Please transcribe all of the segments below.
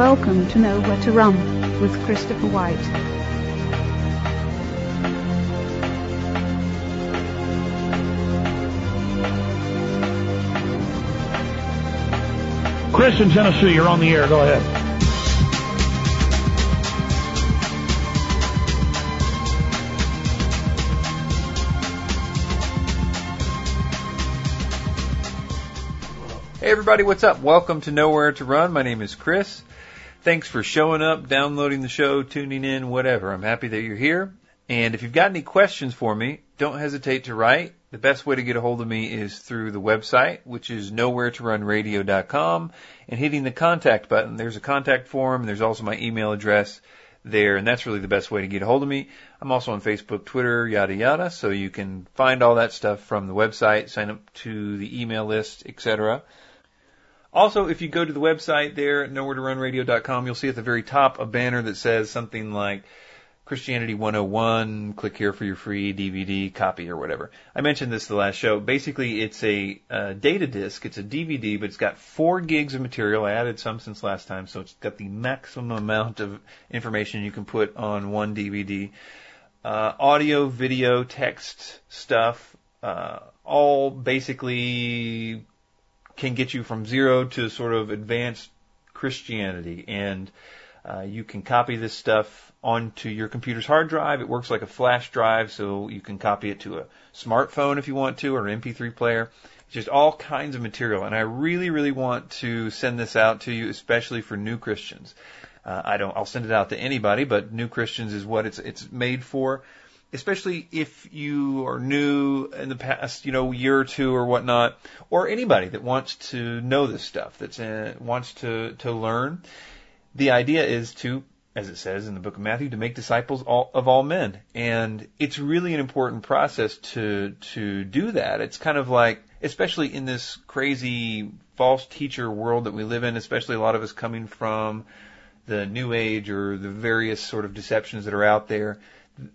Welcome to Nowhere to Run with Christopher White. Chris in Tennessee, you're on the air. Go ahead. Hey everybody, what's up? Welcome to Nowhere to Run. My name is Chris. Thanks for showing up, downloading the show, tuning in, whatever. I'm happy that you're here. And if you've got any questions for me, don't hesitate to write. The best way to get a hold of me is through the website, which is nowheretorunradio.com and hitting the contact button. There's a contact form. There's also my email address there, and that's really the best way to get a hold of me. I'm also on Facebook, Twitter, yada yada, so you can find all that stuff from the website, sign up to the email list, etc. Also, if you go to the website there, nowheretorunradio.com, you'll see at the very top a banner that says something like Christianity 101, click here for your free DVD copy or whatever. I mentioned this the last show. Basically, it's a uh, data disc. It's a DVD, but it's got four gigs of material. I added some since last time, so it's got the maximum amount of information you can put on one DVD. Uh, audio, video, text stuff, uh, all basically can get you from zero to sort of advanced Christianity. And uh, you can copy this stuff onto your computer's hard drive. It works like a flash drive, so you can copy it to a smartphone if you want to, or an MP3 player. Just all kinds of material. And I really, really want to send this out to you, especially for new Christians. Uh, I don't, I'll send it out to anybody, but new Christians is what it's, it's made for especially if you are new in the past, you know, year or two or whatnot, or anybody that wants to know this stuff, that uh, wants to to learn. The idea is to, as it says in the book of Matthew, to make disciples all, of all men, and it's really an important process to to do that. It's kind of like, especially in this crazy false teacher world that we live in, especially a lot of us coming from the new age or the various sort of deceptions that are out there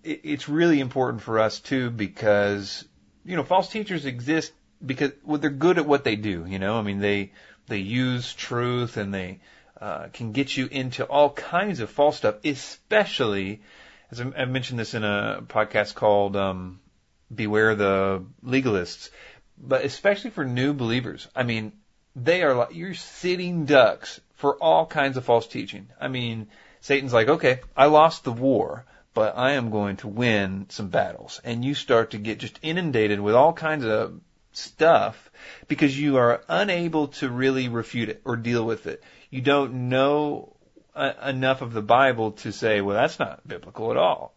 it's really important for us too because you know false teachers exist because well, they're good at what they do. You know, I mean they they use truth and they uh, can get you into all kinds of false stuff, especially as I, I mentioned this in a podcast called um, "Beware the Legalists," but especially for new believers. I mean, they are like you're sitting ducks for all kinds of false teaching. I mean, Satan's like, okay, I lost the war but I am going to win some battles. And you start to get just inundated with all kinds of stuff because you are unable to really refute it or deal with it. You don't know uh, enough of the Bible to say, well, that's not biblical at all.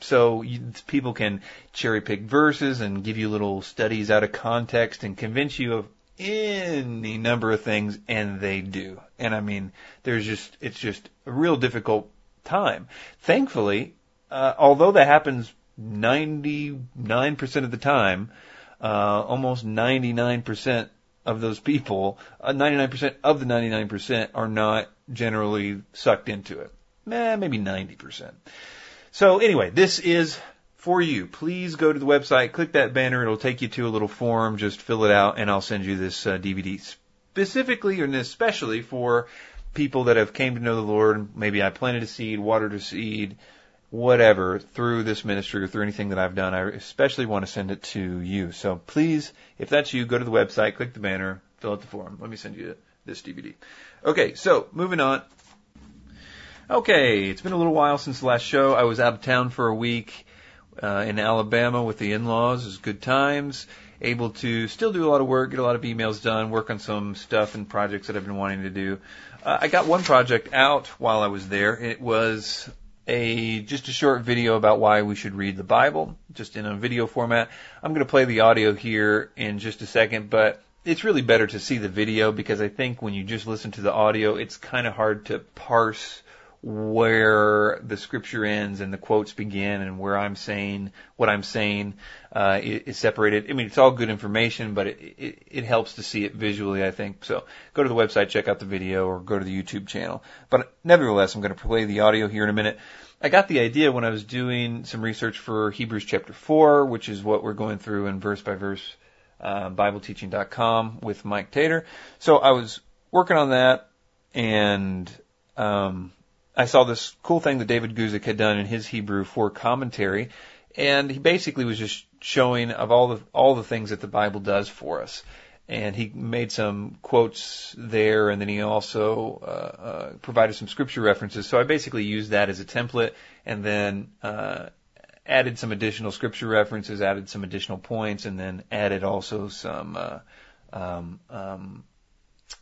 So you, people can cherry pick verses and give you little studies out of context and convince you of any number of things, and they do. And I mean, there's just, it's just a real difficult time. Thankfully, uh, although that happens 99% of the time, uh, almost 99% of those people, uh, 99% of the 99% are not generally sucked into it. Eh, maybe 90%. So anyway, this is for you. Please go to the website, click that banner. It'll take you to a little form. Just fill it out, and I'll send you this uh, DVD specifically and especially for people that have came to know the Lord. Maybe I planted a seed, watered a seed, whatever through this ministry or through anything that I've done, I especially want to send it to you. So please, if that's you, go to the website, click the banner, fill out the form. Let me send you this DVD. Okay, so moving on. Okay, it's been a little while since the last show. I was out of town for a week uh, in Alabama with the in-laws. It was good times. Able to still do a lot of work, get a lot of emails done, work on some stuff and projects that I've been wanting to do. Uh, I got one project out while I was there. It was a just a short video about why we should read the Bible, just in a video format. I'm going to play the audio here in just a second, but it's really better to see the video because I think when you just listen to the audio, it's kind of hard to parse where the scripture ends and the quotes begin and where I'm saying what I'm saying uh, is separated. I mean, it's all good information, but it, it, it helps to see it visually, I think. So go to the website, check out the video, or go to the YouTube channel. But nevertheless, I'm going to play the audio here in a minute. I got the idea when I was doing some research for Hebrews chapter 4, which is what we're going through in verse by verse uh, BibleTeaching.com with Mike Tater. So I was working on that and um, I saw this cool thing that David Guzik had done in his Hebrew for commentary, and he basically was just showing of all the all the things that the Bible does for us. And he made some quotes there, and then he also uh, uh, provided some scripture references. So I basically used that as a template, and then uh, added some additional scripture references, added some additional points, and then added also some uh, um, um,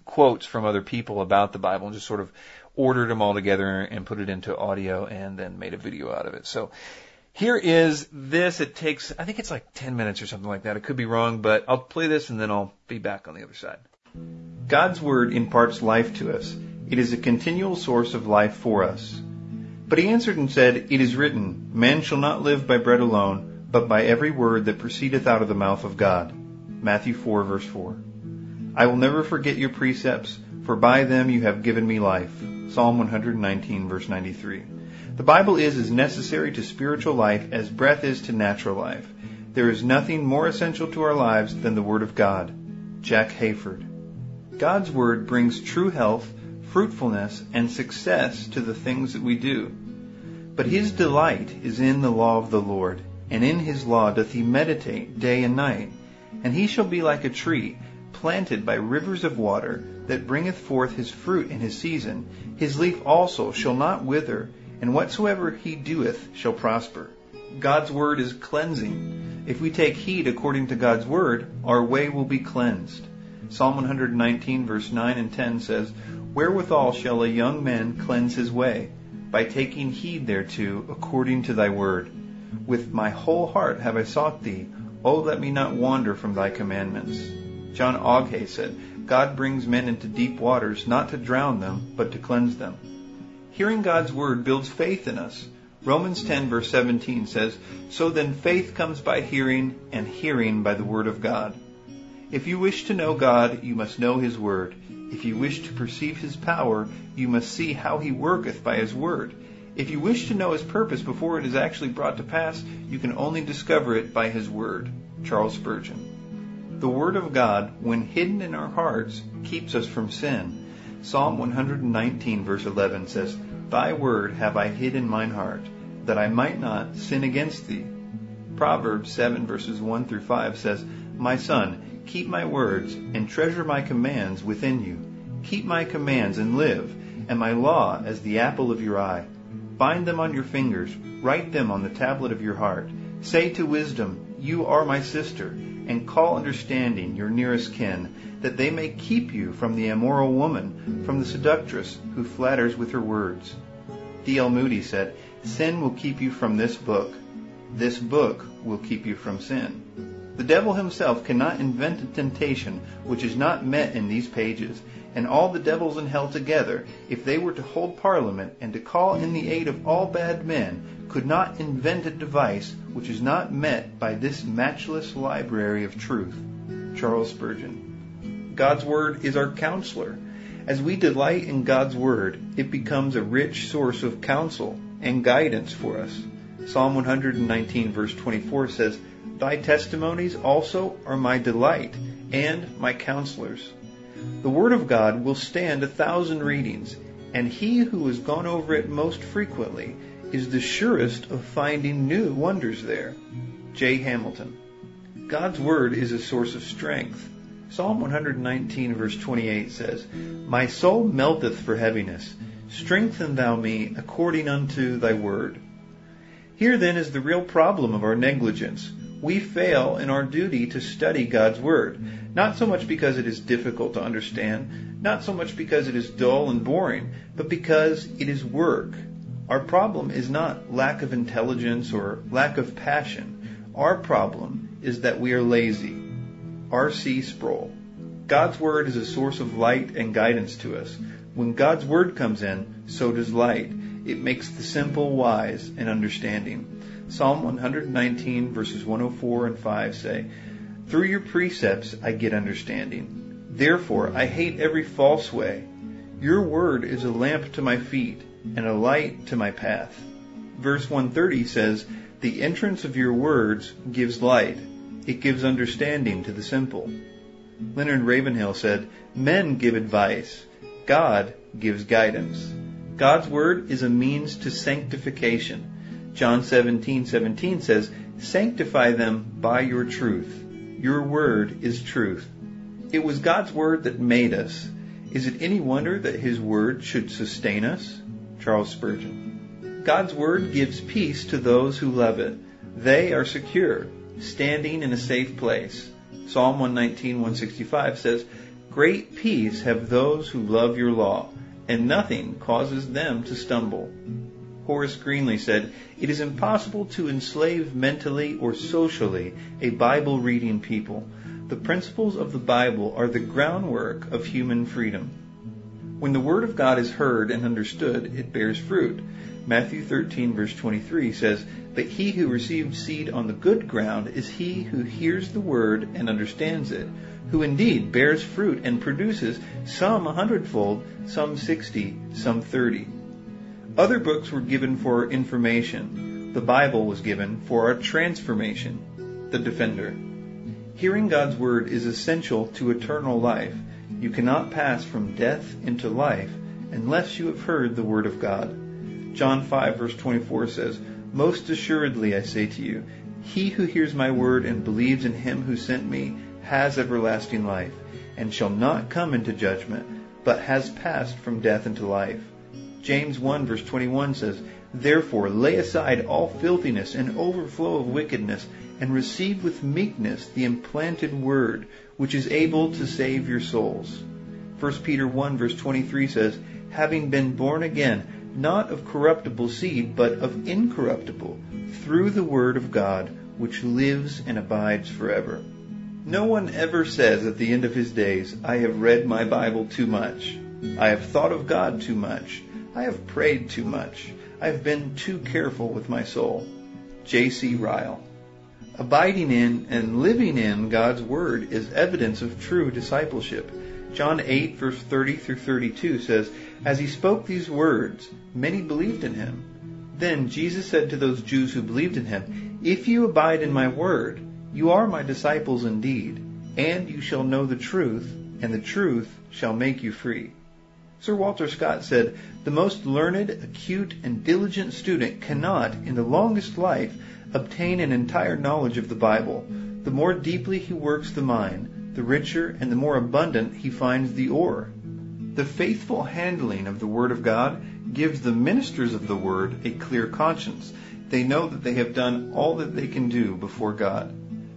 quotes from other people about the Bible, and just sort of ordered them all together and put it into audio, and then made a video out of it. So here is this. It takes, I think it's like 10 minutes or something like that. I could be wrong, but I'll play this and then I'll be back on the other side. God's Word imparts life to us. It is a continual source of life for us. But he answered and said, It is written, Man shall not live by bread alone, but by every word that proceedeth out of the mouth of God. Matthew 4 verse 4. I will never forget your precepts, for by them you have given me life. Psalm 119 verse 93. The Bible is as necessary to spiritual life as breath is to natural life. There is nothing more essential to our lives than the Word of God. Jack Hayford. God's Word brings true health, fruitfulness, and success to the things that we do. But his delight is in the law of the Lord, and in his law doth he meditate day and night. And he shall be like a tree planted by rivers of water, that bringeth forth his fruit in his season. His leaf also shall not wither, and whatsoever he doeth shall prosper. God's word is cleansing. If we take heed according to God's word, our way will be cleansed. Psalm 119 verse 9 and 10 says, Wherewithal shall a young man cleanse his way? By taking heed thereto according to thy word. With my whole heart have I sought thee. O let me not wander from thy commandments. John Aughey said, God brings men into deep waters not to drown them, but to cleanse them. Hearing God's word builds faith in us. Romans 10 verse 17 says, So then faith comes by hearing, and hearing by the word of God. If you wish to know God, you must know his word. If you wish to perceive his power, you must see how he worketh by his word. If you wish to know his purpose before it is actually brought to pass, you can only discover it by his word. Charles Spurgeon. The word of God, when hidden in our hearts, keeps us from sin. Psalm 119 verse 11 says, Thy word have I hid in mine heart, that I might not sin against thee. Proverbs 7 verses 1 through 5 says, My son, keep my words, and treasure my commands within you. Keep my commands and live, and my law as the apple of your eye. Bind them on your fingers, write them on the tablet of your heart. Say to wisdom, You are my sister, and call understanding your nearest kin, that they may keep you from the immoral woman, from the seductress who flatters with her words. D.L. Moody said, Sin will keep you from this book. This book will keep you from sin. The devil himself cannot invent a temptation which is not met in these pages, and all the devils in hell together, if they were to hold parliament and to call in the aid of all bad men, could not invent a device which is not met by this matchless library of truth. Charles Spurgeon. God's Word is our counselor. As we delight in God's Word, it becomes a rich source of counsel and guidance for us. Psalm 119 verse 24 says, Thy testimonies also are my delight and my counselors. The Word of God will stand a thousand readings, and he who has gone over it most frequently is the surest of finding new wonders there. J. Hamilton. God's Word is a source of strength. Psalm 119 verse 28 says, My soul melteth for heaviness. Strengthen thou me according unto thy word. Here then is the real problem of our negligence. We fail in our duty to study God's Word, not so much because it is difficult to understand, not so much because it is dull and boring, but because it is work. Our problem is not lack of intelligence or lack of passion. Our problem is that we are lazy. R.C. Sproul. God's Word is a source of light and guidance to us. When God's Word comes in, so does light. It makes the simple wise and understanding. Psalm 119 verses 104 and 5 say, Through your precepts I get understanding. Therefore I hate every false way. Your word is a lamp to my feet and a light to my path. Verse 130 says, The entrance of your words gives light. It gives understanding to the simple. Leonard Ravenhill said, Men give advice. God gives guidance. God's word is a means to sanctification. John 17:17 says, "Sanctify them by your truth. Your word is truth." It was God's word that made us. Is it any wonder that his word should sustain us? Charles Spurgeon. God's word gives peace to those who love it. They are secure, standing in a safe place. Psalm 119, 165 says, Great peace have those who love your law, and nothing causes them to stumble. Horace Greeley said, It is impossible to enslave mentally or socially a Bible reading people. The principles of the Bible are the groundwork of human freedom. When the Word of God is heard and understood, it bears fruit. Matthew 13 verse 23 says, But he who receives seed on the good ground is he who hears the Word and understands it who indeed bears fruit and produces some a hundredfold, some sixty, some thirty. Other books were given for information. The Bible was given for a transformation. The Defender. Hearing God's Word is essential to eternal life. You cannot pass from death into life unless you have heard the Word of God. John 5 verse 24 says, Most assuredly I say to you, he who hears my word and believes in him who sent me has everlasting life, and shall not come into judgment, but has passed from death into life. James 1 verse 21 says, Therefore lay aside all filthiness and overflow of wickedness, and receive with meekness the implanted word, which is able to save your souls. 1 Peter 1 verse 23 says, Having been born again, not of corruptible seed, but of incorruptible, through the word of God, which lives and abides forever. No one ever says at the end of his days, I have read my Bible too much. I have thought of God too much. I have prayed too much. I have been too careful with my soul. J.C. Ryle. Abiding in and living in God's Word is evidence of true discipleship. John 8 verse 30 through 32 says, As he spoke these words, many believed in him. Then Jesus said to those Jews who believed in him, If you abide in my word, you are my disciples indeed, and you shall know the truth, and the truth shall make you free. Sir Walter Scott said, The most learned, acute, and diligent student cannot, in the longest life, obtain an entire knowledge of the Bible. The more deeply he works the mine, the richer and the more abundant he finds the ore. The faithful handling of the Word of God gives the ministers of the Word a clear conscience. They know that they have done all that they can do before God.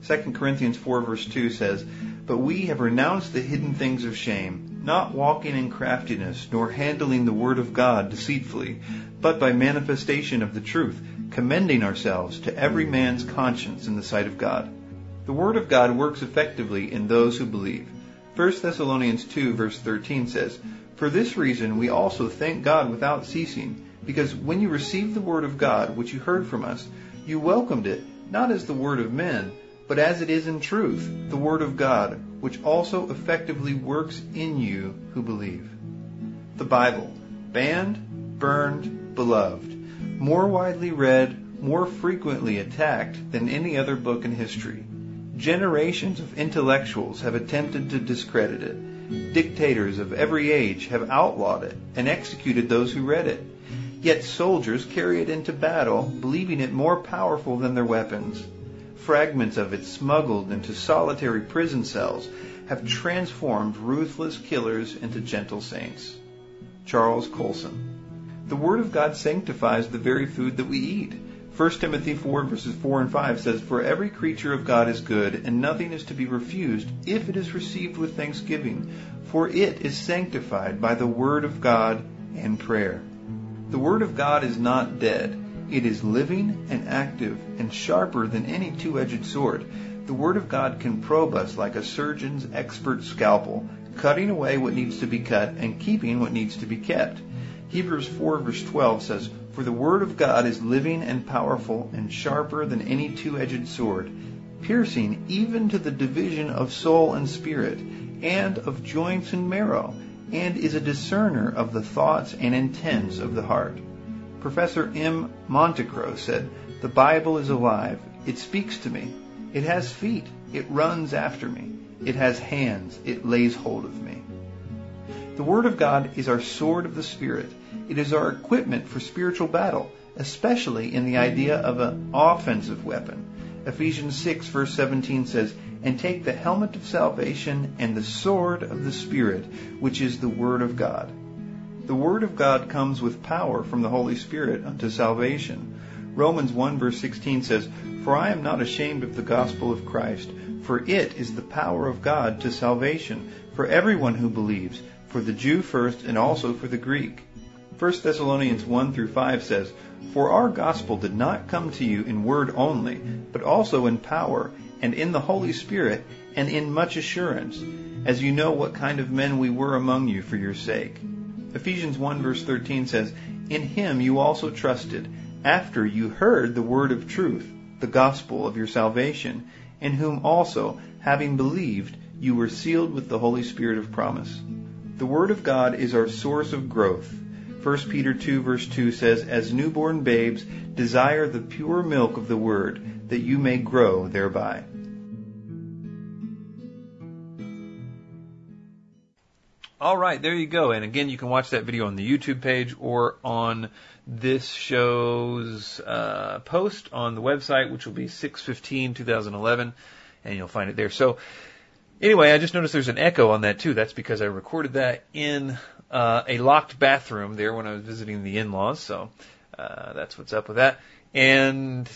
2 Corinthians 4 verse 2 says, But we have renounced the hidden things of shame, not walking in craftiness, nor handling the word of God deceitfully, but by manifestation of the truth, commending ourselves to every man's conscience in the sight of God. The word of God works effectively in those who believe. 1 Thessalonians 2 verse 13 says, For this reason we also thank God without ceasing, because when you received the word of God, which you heard from us, you welcomed it, not as the word of men, but as it is in truth, the Word of God, which also effectively works in you who believe. The Bible, banned, burned, beloved, more widely read, more frequently attacked than any other book in history. Generations of intellectuals have attempted to discredit it. Dictators of every age have outlawed it and executed those who read it. Yet soldiers carry it into battle, believing it more powerful than their weapons fragments of it smuggled into solitary prison cells have transformed ruthless killers into gentle saints. Charles Colson. The Word of God sanctifies the very food that we eat. 1 Timothy 4 verses 4 and 5 says, For every creature of God is good, and nothing is to be refused if it is received with thanksgiving, for it is sanctified by the Word of God and prayer. The Word of God is not dead. It is living and active and sharper than any two-edged sword. The Word of God can probe us like a surgeon's expert scalpel, cutting away what needs to be cut and keeping what needs to be kept. Hebrews 4 verse 12 says, For the Word of God is living and powerful and sharper than any two-edged sword, piercing even to the division of soul and spirit, and of joints and marrow, and is a discerner of the thoughts and intents of the heart. Professor M. Montecro said, The Bible is alive. It speaks to me. It has feet. It runs after me. It has hands. It lays hold of me. The Word of God is our sword of the Spirit. It is our equipment for spiritual battle, especially in the idea of an offensive weapon. Ephesians 6 verse 17 says, And take the helmet of salvation and the sword of the Spirit, which is the Word of God. The Word of God comes with power from the Holy Spirit unto salvation. Romans 1 verse 16 says, For I am not ashamed of the gospel of Christ, for it is the power of God to salvation for everyone who believes, for the Jew first and also for the Greek. 1 Thessalonians 1 through 5 says, For our gospel did not come to you in word only, but also in power, and in the Holy Spirit, and in much assurance, as you know what kind of men we were among you for your sake. Ephesians 1 verse 13 says, In him you also trusted, after you heard the word of truth, the gospel of your salvation, in whom also, having believed, you were sealed with the Holy Spirit of promise. The Word of God is our source of growth. 1 Peter 2 verse 2 says, As newborn babes, desire the pure milk of the Word, that you may grow thereby. All right, there you go. And again, you can watch that video on the YouTube page or on this show's uh, post on the website, which will be 615 2011, and you'll find it there. So, anyway, I just noticed there's an echo on that too. That's because I recorded that in uh, a locked bathroom there when I was visiting the in-laws. So uh, that's what's up with that. And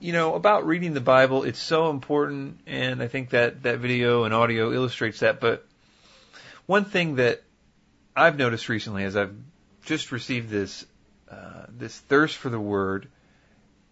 you know about reading the Bible, it's so important, and I think that that video and audio illustrates that. But one thing that I've noticed recently is I've just received this uh, this thirst for the Word,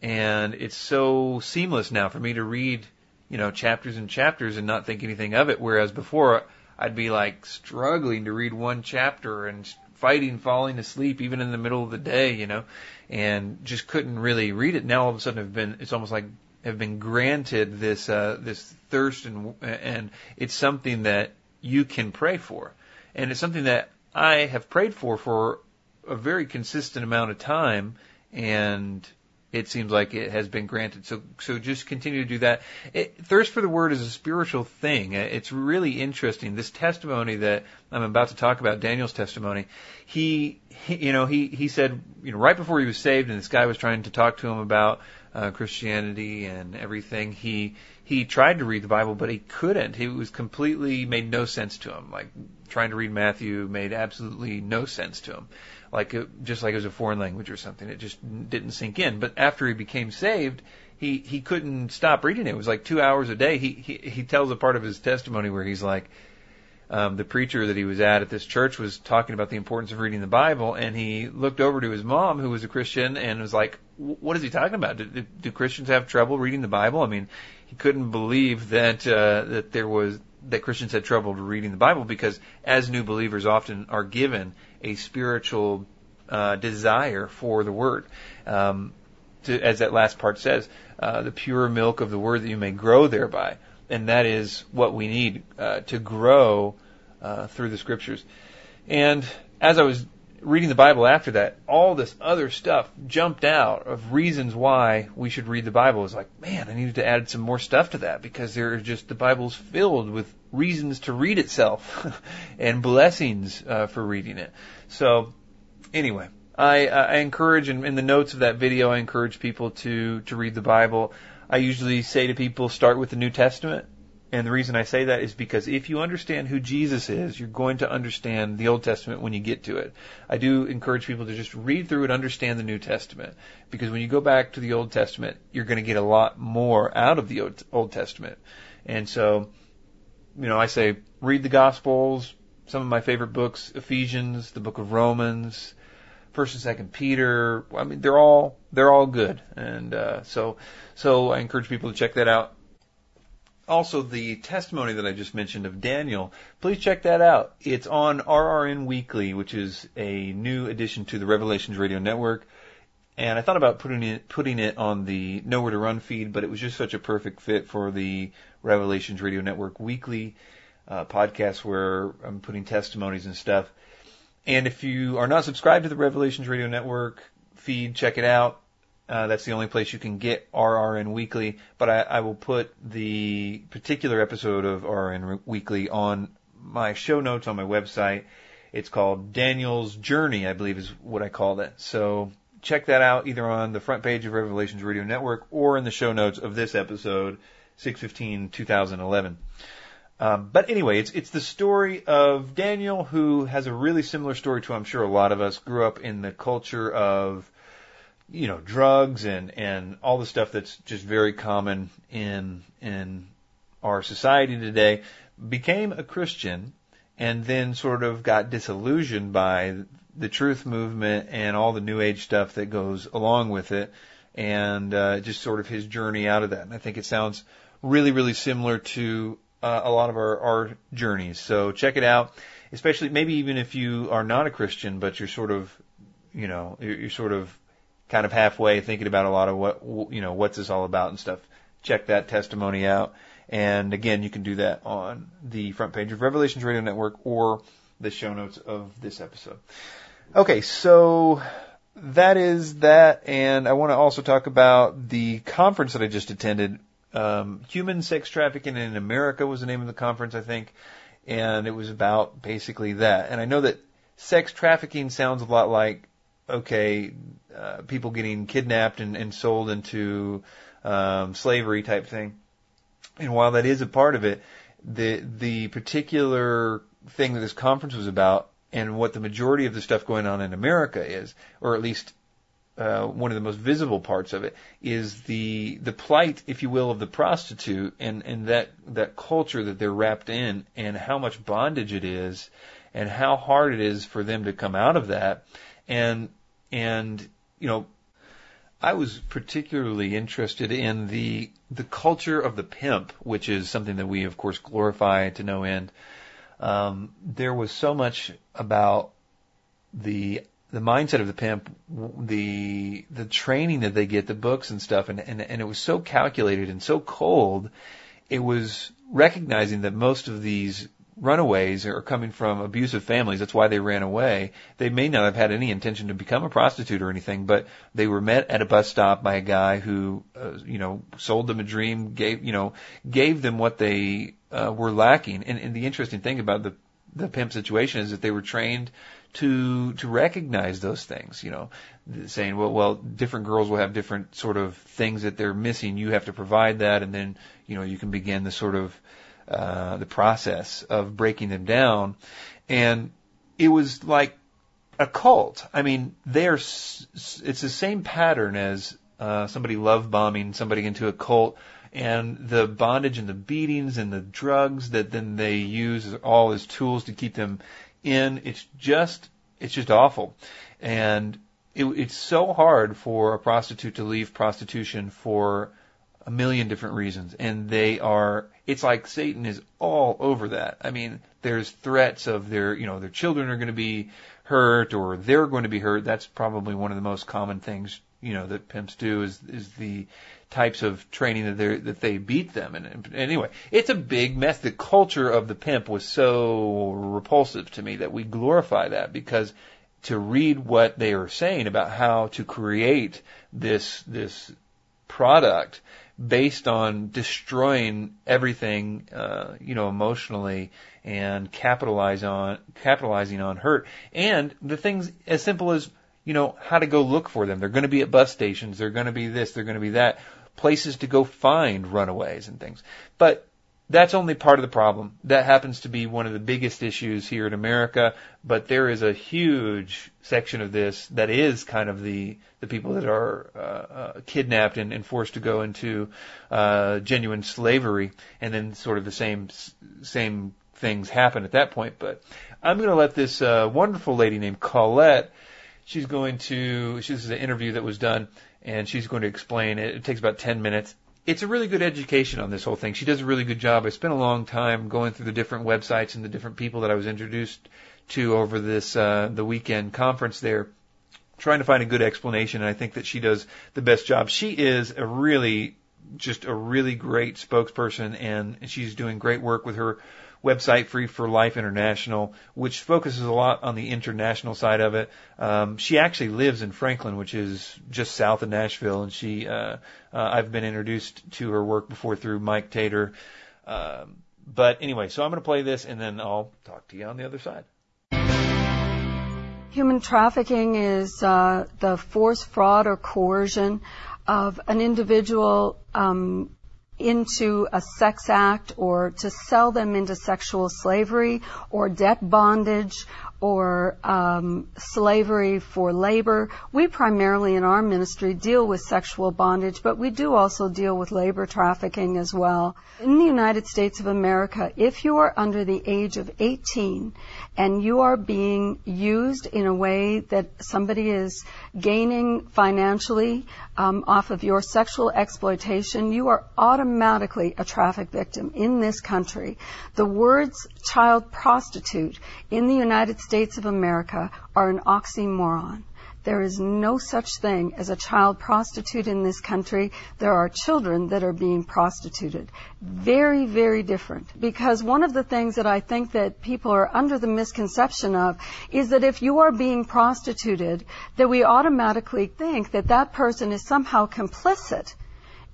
and it's so seamless now for me to read, you know, chapters and chapters and not think anything of it. Whereas before, I'd be like struggling to read one chapter and fighting falling asleep even in the middle of the day, you know, and just couldn't really read it. Now all of a sudden, I've been it's almost like have been granted this uh, this thirst and and it's something that you can pray for. And it's something that I have prayed for for a very consistent amount of time and it seems like it has been granted. So, so just continue to do that. It, thirst for the word is a spiritual thing. It's really interesting. This testimony that I'm about to talk about, Daniel's testimony, he, he you know, he, he said, you know, right before he was saved and this guy was trying to talk to him about, uh, Christianity and everything, he, he tried to read the Bible, but he couldn't. He was completely made no sense to him. Like trying to read Matthew made absolutely no sense to him. Like it, just like it was a foreign language or something. It just didn't sink in. But after he became saved, he he couldn't stop reading it. It was like two hours a day. He he he tells a part of his testimony where he's like, um, the preacher that he was at at this church was talking about the importance of reading the Bible, and he looked over to his mom, who was a Christian, and was like, "What is he talking about? Do, do, do Christians have trouble reading the Bible?" I mean, he couldn't believe that uh, that there was that Christians had trouble reading the Bible because, as new believers, often are given a spiritual uh, desire for the Word. Um, to, as that last part says, uh, the pure milk of the Word that you may grow thereby and that is what we need uh, to grow uh, through the scriptures. And as I was reading the Bible after that, all this other stuff jumped out of reasons why we should read the Bible. It was like, man, I needed to add some more stuff to that because there are just the Bible's filled with reasons to read itself and blessings uh, for reading it. So, anyway, I, I encourage, in, in the notes of that video, I encourage people to to read the Bible. I usually say to people, start with the New Testament. And the reason I say that is because if you understand who Jesus is, you're going to understand the Old Testament when you get to it. I do encourage people to just read through and understand the New Testament. Because when you go back to the Old Testament, you're going to get a lot more out of the Old Testament. And so, you know, I say read the Gospels, some of my favorite books, Ephesians, the book of Romans, First and Second Peter. I mean, they're all they're all good, and uh, so so I encourage people to check that out. Also, the testimony that I just mentioned of Daniel, please check that out. It's on RRN Weekly, which is a new addition to the Revelations Radio Network. And I thought about putting it putting it on the Nowhere to Run feed, but it was just such a perfect fit for the Revelations Radio Network Weekly uh, podcast where I'm putting testimonies and stuff. And if you are not subscribed to the Revelations Radio Network feed, check it out. Uh, that's the only place you can get RRN Weekly, but I, I will put the particular episode of RRN Weekly on my show notes on my website. It's called Daniel's Journey, I believe is what I called it. So check that out either on the front page of Revelations Radio Network or in the show notes of this episode, 615 2011. Um, but anyway, it's it's the story of Daniel, who has a really similar story to I'm sure a lot of us grew up in the culture of you know drugs and and all the stuff that's just very common in in our society today. Became a Christian and then sort of got disillusioned by the truth movement and all the new age stuff that goes along with it, and uh, just sort of his journey out of that. And I think it sounds really really similar to uh, a lot of our, our journeys. So check it out, especially maybe even if you are not a Christian, but you're sort of, you know, you're, you're sort of kind of halfway thinking about a lot of what, you know, what's this all about and stuff. Check that testimony out. And again, you can do that on the front page of Revelations Radio Network or the show notes of this episode. Okay, so that is that, and I want to also talk about the conference that I just attended um, Human Sex Trafficking in America was the name of the conference, I think, and it was about basically that. And I know that sex trafficking sounds a lot like okay, uh, people getting kidnapped and, and sold into um, slavery type thing. And while that is a part of it, the the particular thing that this conference was about, and what the majority of the stuff going on in America is, or at least uh, one of the most visible parts of it is the the plight, if you will, of the prostitute and and that that culture that they're wrapped in, and how much bondage it is, and how hard it is for them to come out of that, and and you know. I was particularly interested in the the culture of the pimp, which is something that we, of course, glorify to no end. Um, there was so much about the the mindset of the pimp, the the training that they get, the books and stuff, and, and and it was so calculated and so cold. It was recognizing that most of these runaways are coming from abusive families. That's why they ran away. They may not have had any intention to become a prostitute or anything, but they were met at a bus stop by a guy who, uh, you know, sold them a dream, gave, you know, gave them what they uh, were lacking. And, and the interesting thing about the the pimp situation is that they were trained to to recognize those things. You know, saying, well, well, different girls will have different sort of things that they're missing. You have to provide that, and then you know you can begin the sort of uh, the process of breaking them down. And it was like a cult. I mean, they're it's the same pattern as uh, somebody love bombing somebody into a cult. And the bondage and the beatings and the drugs that then they use all as tools to keep them in. It's just it's just awful, and it, it's so hard for a prostitute to leave prostitution for a million different reasons, and they are. It's like Satan is all over that. I mean, there's threats of their, you know, their children are going to be hurt or they're going to be hurt. That's probably one of the most common things, you know, that pimps do is is the types of training that they that they beat them. And, and anyway, it's a big mess. The culture of the pimp was so repulsive to me that we glorify that because to read what they are saying about how to create this this product based on destroying everything, uh, you know, emotionally and capitalize on capitalizing on hurt and the things as simple as you know how to go look for them. They're going to be at bus stations. They're going to be this. They're going to be that places to go find runaways and things. But that's only part of the problem. That happens to be one of the biggest issues here in America, but there is a huge section of this that is kind of the the people that are uh, uh, kidnapped and, and forced to go into uh, genuine slavery, and then sort of the same same things happen at that point. But I'm going to let this uh, wonderful lady named Colette. She's going to. This is an interview that was done and she's going to explain it. It takes about 10 minutes. It's a really good education on this whole thing. She does a really good job. I spent a long time going through the different websites and the different people that I was introduced to over this uh, the weekend conference there, trying to find a good explanation. And I think that she does the best job. She is a really just a really great spokesperson, and she's doing great work with her website, Free for Life International, which focuses a lot on the international side of it. Um, she actually lives in Franklin, which is just south of Nashville, and she, uh, uh, I've been introduced to her work before through Mike Tater. Um, but anyway, so I'm going to play this, and then I'll talk to you on the other side. Human trafficking is uh, the force, fraud, or coercion of an individual um, into a sex act or to sell them into sexual slavery or debt bondage or um, slavery for labor. We primarily in our ministry deal with sexual bondage, but we do also deal with labor trafficking as well. In the United States of America, if you are under the age of 18 and you are being used in a way that somebody is gaining financially um, off of your sexual exploitation, you are automatically a traffic victim in this country. The words child prostitute in the United States of America are an oxymoron. There is no such thing as a child prostitute in this country. There are children that are being prostituted. Very, very different. Because one of the things that I think that people are under the misconception of is that if you are being prostituted, that we automatically think that that person is somehow complicit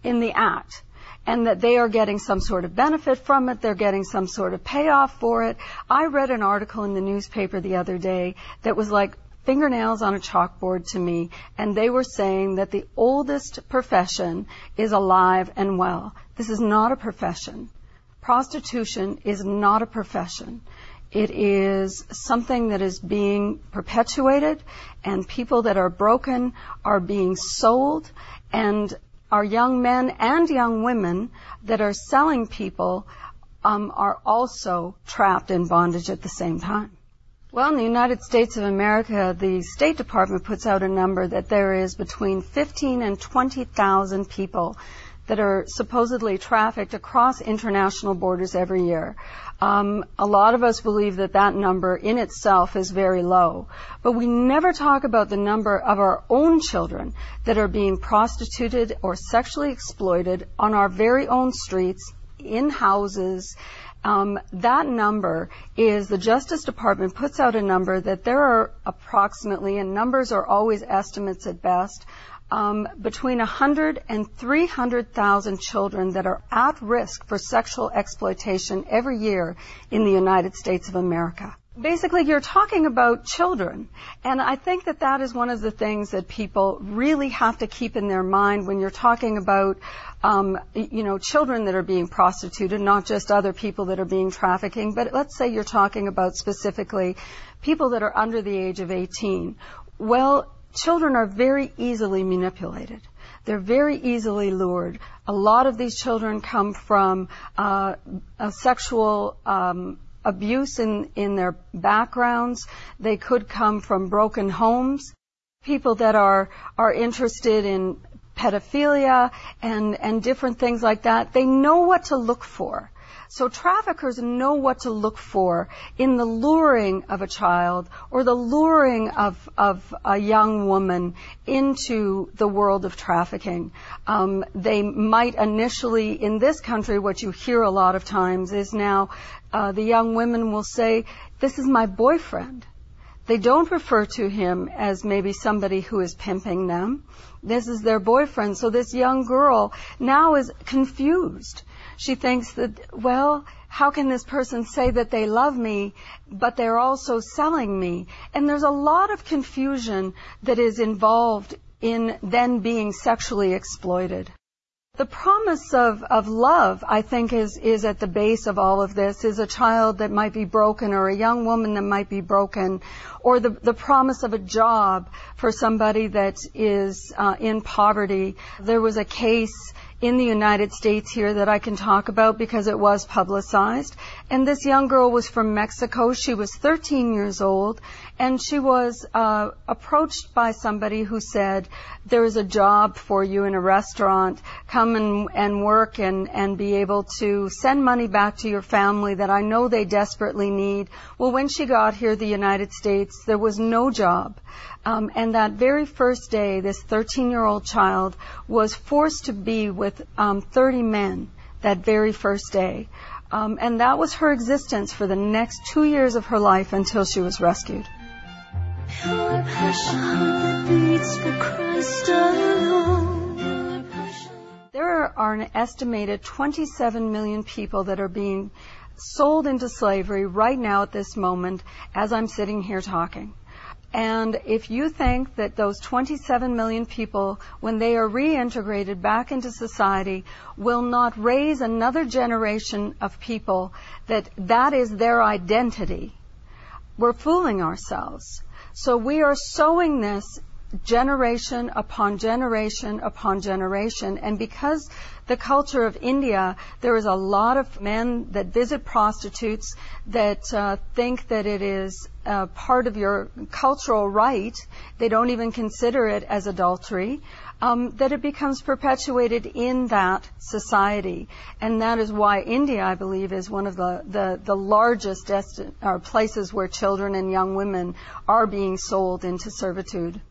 in the act and that they are getting some sort of benefit from it, they're getting some sort of payoff for it. I read an article in the newspaper the other day that was like fingernails on a chalkboard to me, and they were saying that the oldest profession is alive and well. This is not a profession. Prostitution is not a profession. It is something that is being perpetuated, and people that are broken are being sold, and our young men and young women that are selling people um, are also trapped in bondage at the same time. Well, in the United States of America, the State Department puts out a number that there is between 15 and 20,000 people that are supposedly trafficked across international borders every year. Um, a lot of us believe that that number in itself is very low, but we never talk about the number of our own children that are being prostituted or sexually exploited on our very own streets, in houses, um, that number is the Justice Department puts out a number that there are approximately, and numbers are always estimates at best, between 100 and 300,000 children that are at risk for sexual exploitation every year in the United States of America basically you're talking about children. And I think that that is one of the things that people really have to keep in their mind when you're talking about, um, you know, children that are being prostituted, not just other people that are being trafficking, but let's say you're talking about specifically people that are under the age of 18. Well, children are very easily manipulated. They're very easily lured. A lot of these children come from uh, sexual um, abuse in, in their backgrounds. They could come from broken homes. People that are, are interested in pedophilia and, and different things like that. They know what to look for. So traffickers know what to look for in the luring of a child or the luring of, of a young woman into the world of trafficking. Um, they might initially, in this country, what you hear a lot of times is now uh, the young women will say, "This is my boyfriend." They don't refer to him as maybe somebody who is pimping them. This is their boyfriend. So this young girl now is confused. She thinks that, well, how can this person say that they love me, but they're also selling me? And there's a lot of confusion that is involved in then being sexually exploited. The promise of, of love, I think, is, is at the base of all of this, is a child that might be broken or a young woman that might be broken, or the, the promise of a job for somebody that is uh, in poverty. There was a case in the United States here that I can talk about because it was publicized. And this young girl was from Mexico. She was 13 years old, and she was uh, approached by somebody who said, "There is a job for you in a restaurant. Come and, and work and and be able to send money back to your family that I know they desperately need." Well, when she got here, the United States, there was no job. Um, and that very first day, this 13 year old child was forced to be with um, 30 men that very first day. Um, and that was her existence for the next two years of her life until she was rescued. There are an estimated 27 million people that are being sold into slavery right now at this moment as I'm sitting here talking. And if you think that those 27 million people, when they are reintegrated back into society, will not raise another generation of people that that is their identity, we're fooling ourselves. So we are sowing this generation upon generation upon generation. And because the culture of India, there is a lot of men that visit prostitutes that uh, think that it is uh, part of your cultural right. They don't even consider it as adultery. Um, that it becomes perpetuated in that society, and that is why India, I believe, is one of the the, the largest desti- or places where children and young women are being sold into servitude.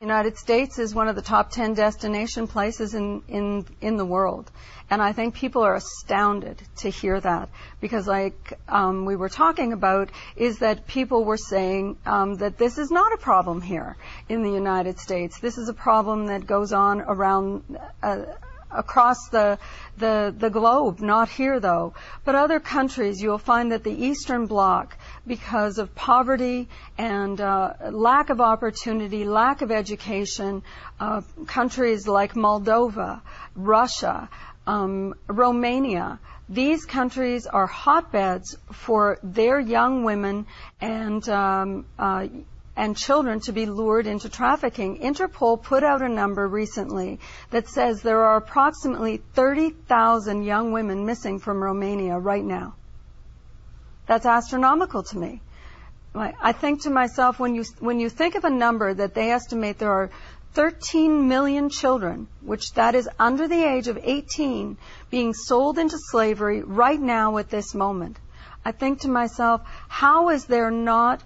United States is one of the top 10 destination places in, in, in the world. And I think people are astounded to hear that because like um, we were talking about is that people were saying um, that this is not a problem here in the United States. This is a problem that goes on around uh, across the, the, the globe, not here though. But other countries, you'll find that the Eastern Bloc, because of poverty and uh, lack of opportunity, lack of education, uh, countries like Moldova, Russia, um, Romania, these countries are hotbeds for their young women and um, uh, and children to be lured into trafficking. Interpol put out a number recently that says there are approximately 30,000 young women missing from Romania right now. That's astronomical to me. I think to myself, when you, when you think of a number that they estimate there are 13 million children, which that is under the age of 18, being sold into slavery right now at this moment. I think to myself, how is there not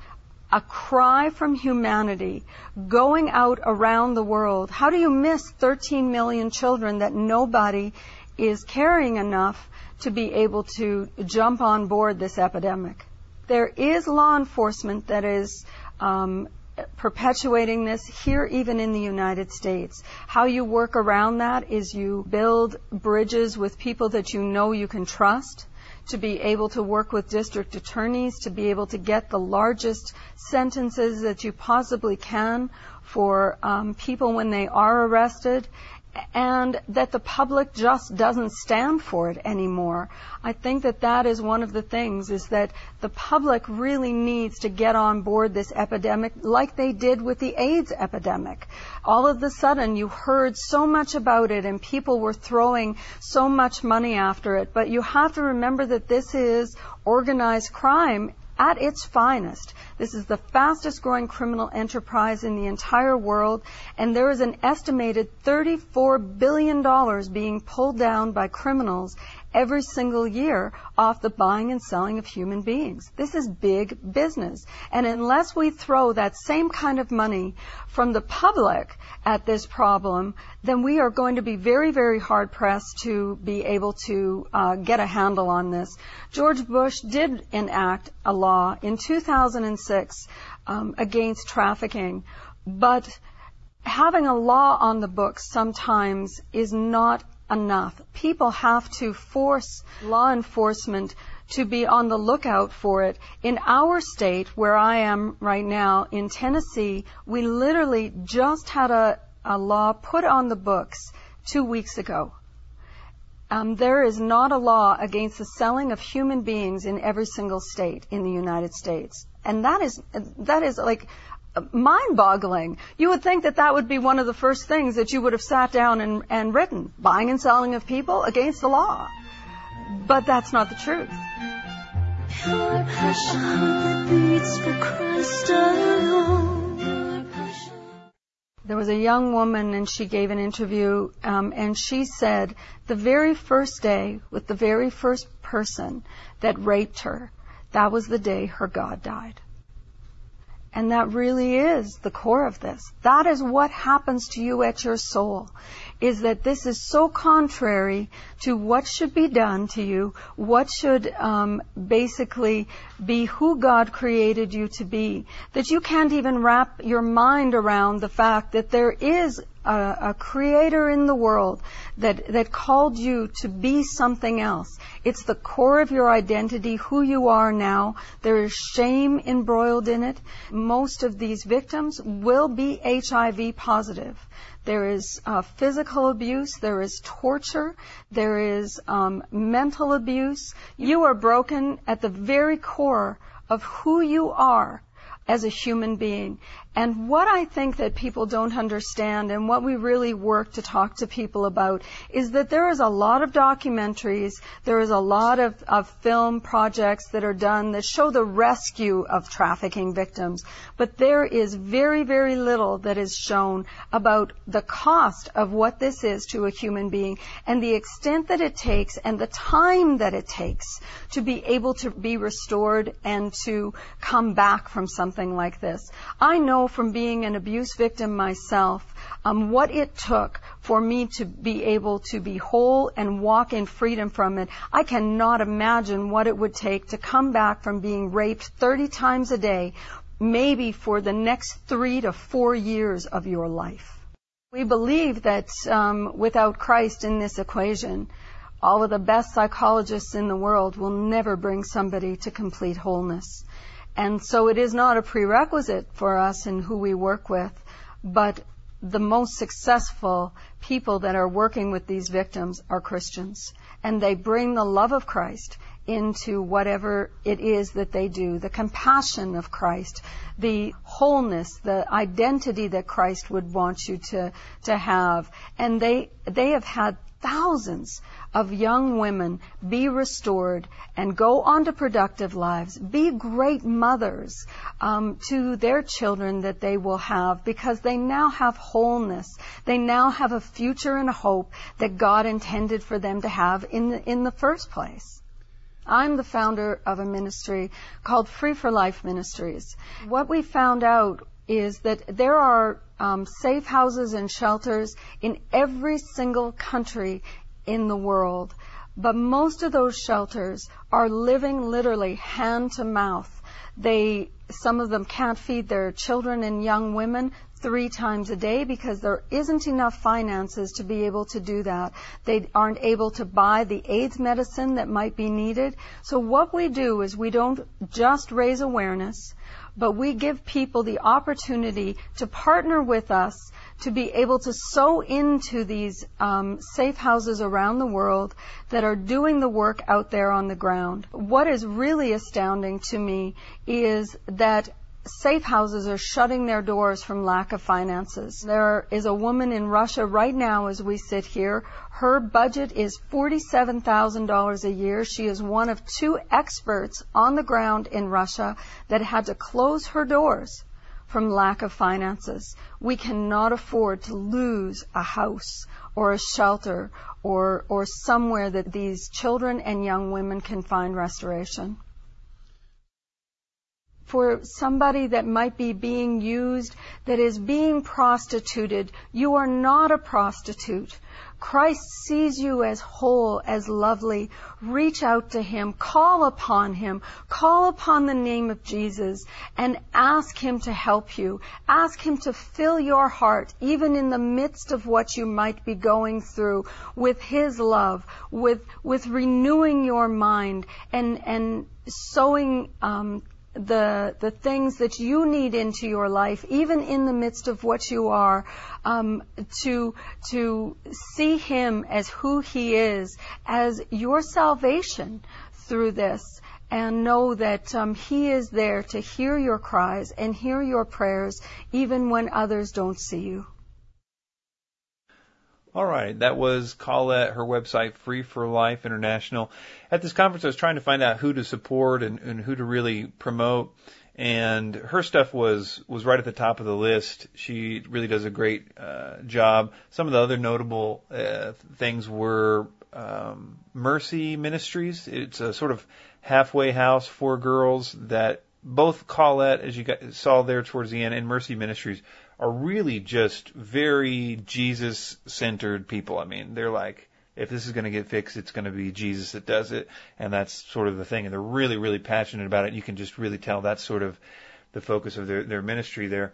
a cry from humanity going out around the world. How do you miss 13 million children that nobody is caring enough to be able to jump on board this epidemic? There is law enforcement that is um, perpetuating this here, even in the United States. How you work around that is you build bridges with people that you know you can trust to be able to work with district attorneys, to be able to get the largest sentences that you possibly can for um, people when they are arrested, and that the public just doesn't stand for it anymore. I think that that is one of the things is that the public really needs to get on board this epidemic like they did with the AIDS epidemic. All of a sudden you heard so much about it and people were throwing so much money after it, but you have to remember that this is organized crime at its finest. This is the fastest growing criminal enterprise in the entire world, and there is an estimated $34 billion being pulled down by criminals every single year off the buying and selling of human beings. This is big business. And unless we throw that same kind of money from the public at this problem, then we are going to be very, very hard pressed to be able to uh, get a handle on this. George Bush did enact a law in 2006 um, against trafficking, but having a law on the books sometimes is not enough. People have to force law enforcement to be on the lookout for it. In our state, where I am right now, in Tennessee, we literally just had a, a law put on the books two weeks ago. Um, there is not a law against the selling of human beings in every single state in the United States. And that is, that is like mind boggling. You would think that that would be one of the first things that you would have sat down and, and written buying and selling of people against the law. But that's not the truth. There was a young woman, and she gave an interview, um, and she said the very first day with the very first person that raped her, that was the day her God died. And that really is the core of this. That is what happens to you at your soul. Is that this is so contrary to what should be done to you, what should um, basically be who God created you to be, that you can't even wrap your mind around the fact that there is a, a, creator in the world that, that called you to be something else. It's the core of your identity, who you are now. There is shame embroiled in it. Most of these victims will be HIV positive. There is uh, physical abuse. There is torture. There is um, mental abuse. You are broken at the very core of who you are as a human being. And what I think that people don't understand and what we really work to talk to people about is that there is a lot of documentaries, there is a lot of, of film projects that are done that show the rescue of trafficking victims, but there is very, very little that is shown about the cost of what this is to a human being and the extent that it takes and the time that it takes to be able to be restored and to come back from something like this. I know know from being an abuse victim myself um, what it took for me to be able to be whole and walk in freedom from it. I cannot imagine what it would take to come back from being raped 30 times a day, maybe for the next three to four years of your life. We believe that um, without Christ in this equation, all of the best psychologists in the world will never bring somebody to complete wholeness. And so it is not a prerequisite for us in who we work with, but the most successful people that are working with these victims are Christians. And they bring the love of Christ into whatever it is that they do, the compassion of Christ, the wholeness, the identity that Christ would want you to, to have. And they, they have had thousands of young women be restored and go on to productive lives, be great mothers um, to their children that they will have because they now have wholeness. They now have a future and a hope that God intended for them to have in the, in the first place. I'm the founder of a ministry called Free for Life Ministries. What we found out is that there are um, safe houses and shelters in every single country in the world. But most of those shelters are living literally hand to mouth. They, some of them can't feed their children and young women three times a day because there isn't enough finances to be able to do that. They aren't able to buy the AIDS medicine that might be needed. So what we do is we don't just raise awareness, but we give people the opportunity to partner with us to be able to sow into these um, safe houses around the world that are doing the work out there on the ground. What is really astounding to me is that safe houses are shutting their doors from lack of finances. There is a woman in Russia right now as we sit here. Her budget is $47,000 a year. She is one of two experts on the ground in Russia that had to close her doors from lack of finances. We cannot afford to lose a house or a shelter or, or somewhere that these children and young women can find restoration. For somebody that might be being used, that is being prostituted, you are not a prostitute. Christ sees you as whole, as lovely. Reach out to Him. Call upon Him. Call upon the name of Jesus and ask Him to help you. Ask Him to fill your heart, even in the midst of what you might be going through, with His love, with, with renewing your mind and, and sowing um, the the things that you need into your life, even in the midst of what you are, um, to to see Him as who He is, as your salvation through this, and know that um, He is there to hear your cries and hear your prayers, even when others don't see you. All right, that was Colette, her website, Free for Life International. At this conference, I was trying to find out who to support and, and who to really promote, and her stuff was was right at the top of the list. She really does a great uh, job. Some of the other notable uh, things were um, Mercy Ministries. It's a sort of halfway house for girls that both Colette, as you saw there towards the end, and Mercy Ministries are really just very Jesus centered people. I mean, they're like, if this is going to get fixed, it's going to be Jesus that does it. And that's sort of the thing. And they're really, really passionate about it. You can just really tell that's sort of the focus of their, their ministry there.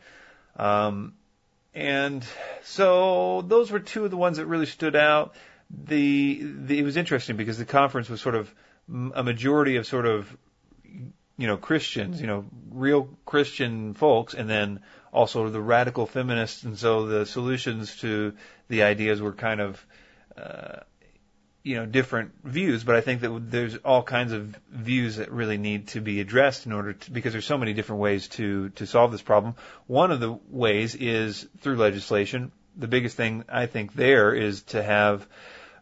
Um, and so those were two of the ones that really stood out. The, the it was interesting because the conference was sort of a majority of sort of you know Christians, you know, real Christian folks, and then also the radical feminists, and so the solutions to the ideas were kind of uh, you know different views, but I think that there's all kinds of views that really need to be addressed in order to because there's so many different ways to to solve this problem. One of the ways is through legislation. The biggest thing I think there is to have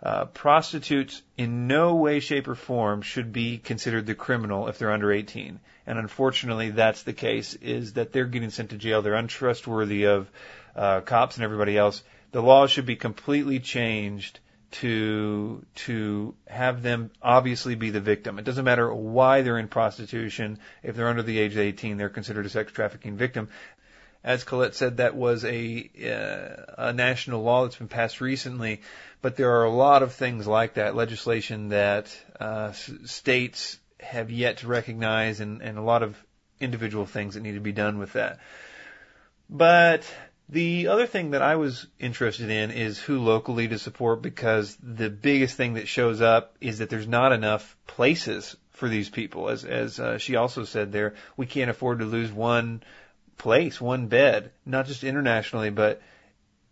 uh, prostitutes in no way, shape, or form should be considered the criminal if they're under 18. And unfortunately, that's the case. Is that they're getting sent to jail. They're untrustworthy of uh, cops and everybody else. The laws should be completely changed to to have them obviously be the victim. It doesn't matter why they're in prostitution. If they're under the age of 18, they're considered a sex trafficking victim. As Colette said, that was a uh, a national law that's been passed recently, but there are a lot of things like that legislation that uh, states have yet to recognize, and, and a lot of individual things that need to be done with that. But the other thing that I was interested in is who locally to support because the biggest thing that shows up is that there's not enough places for these people. As as uh, she also said there, we can't afford to lose one place, one bed, not just internationally, but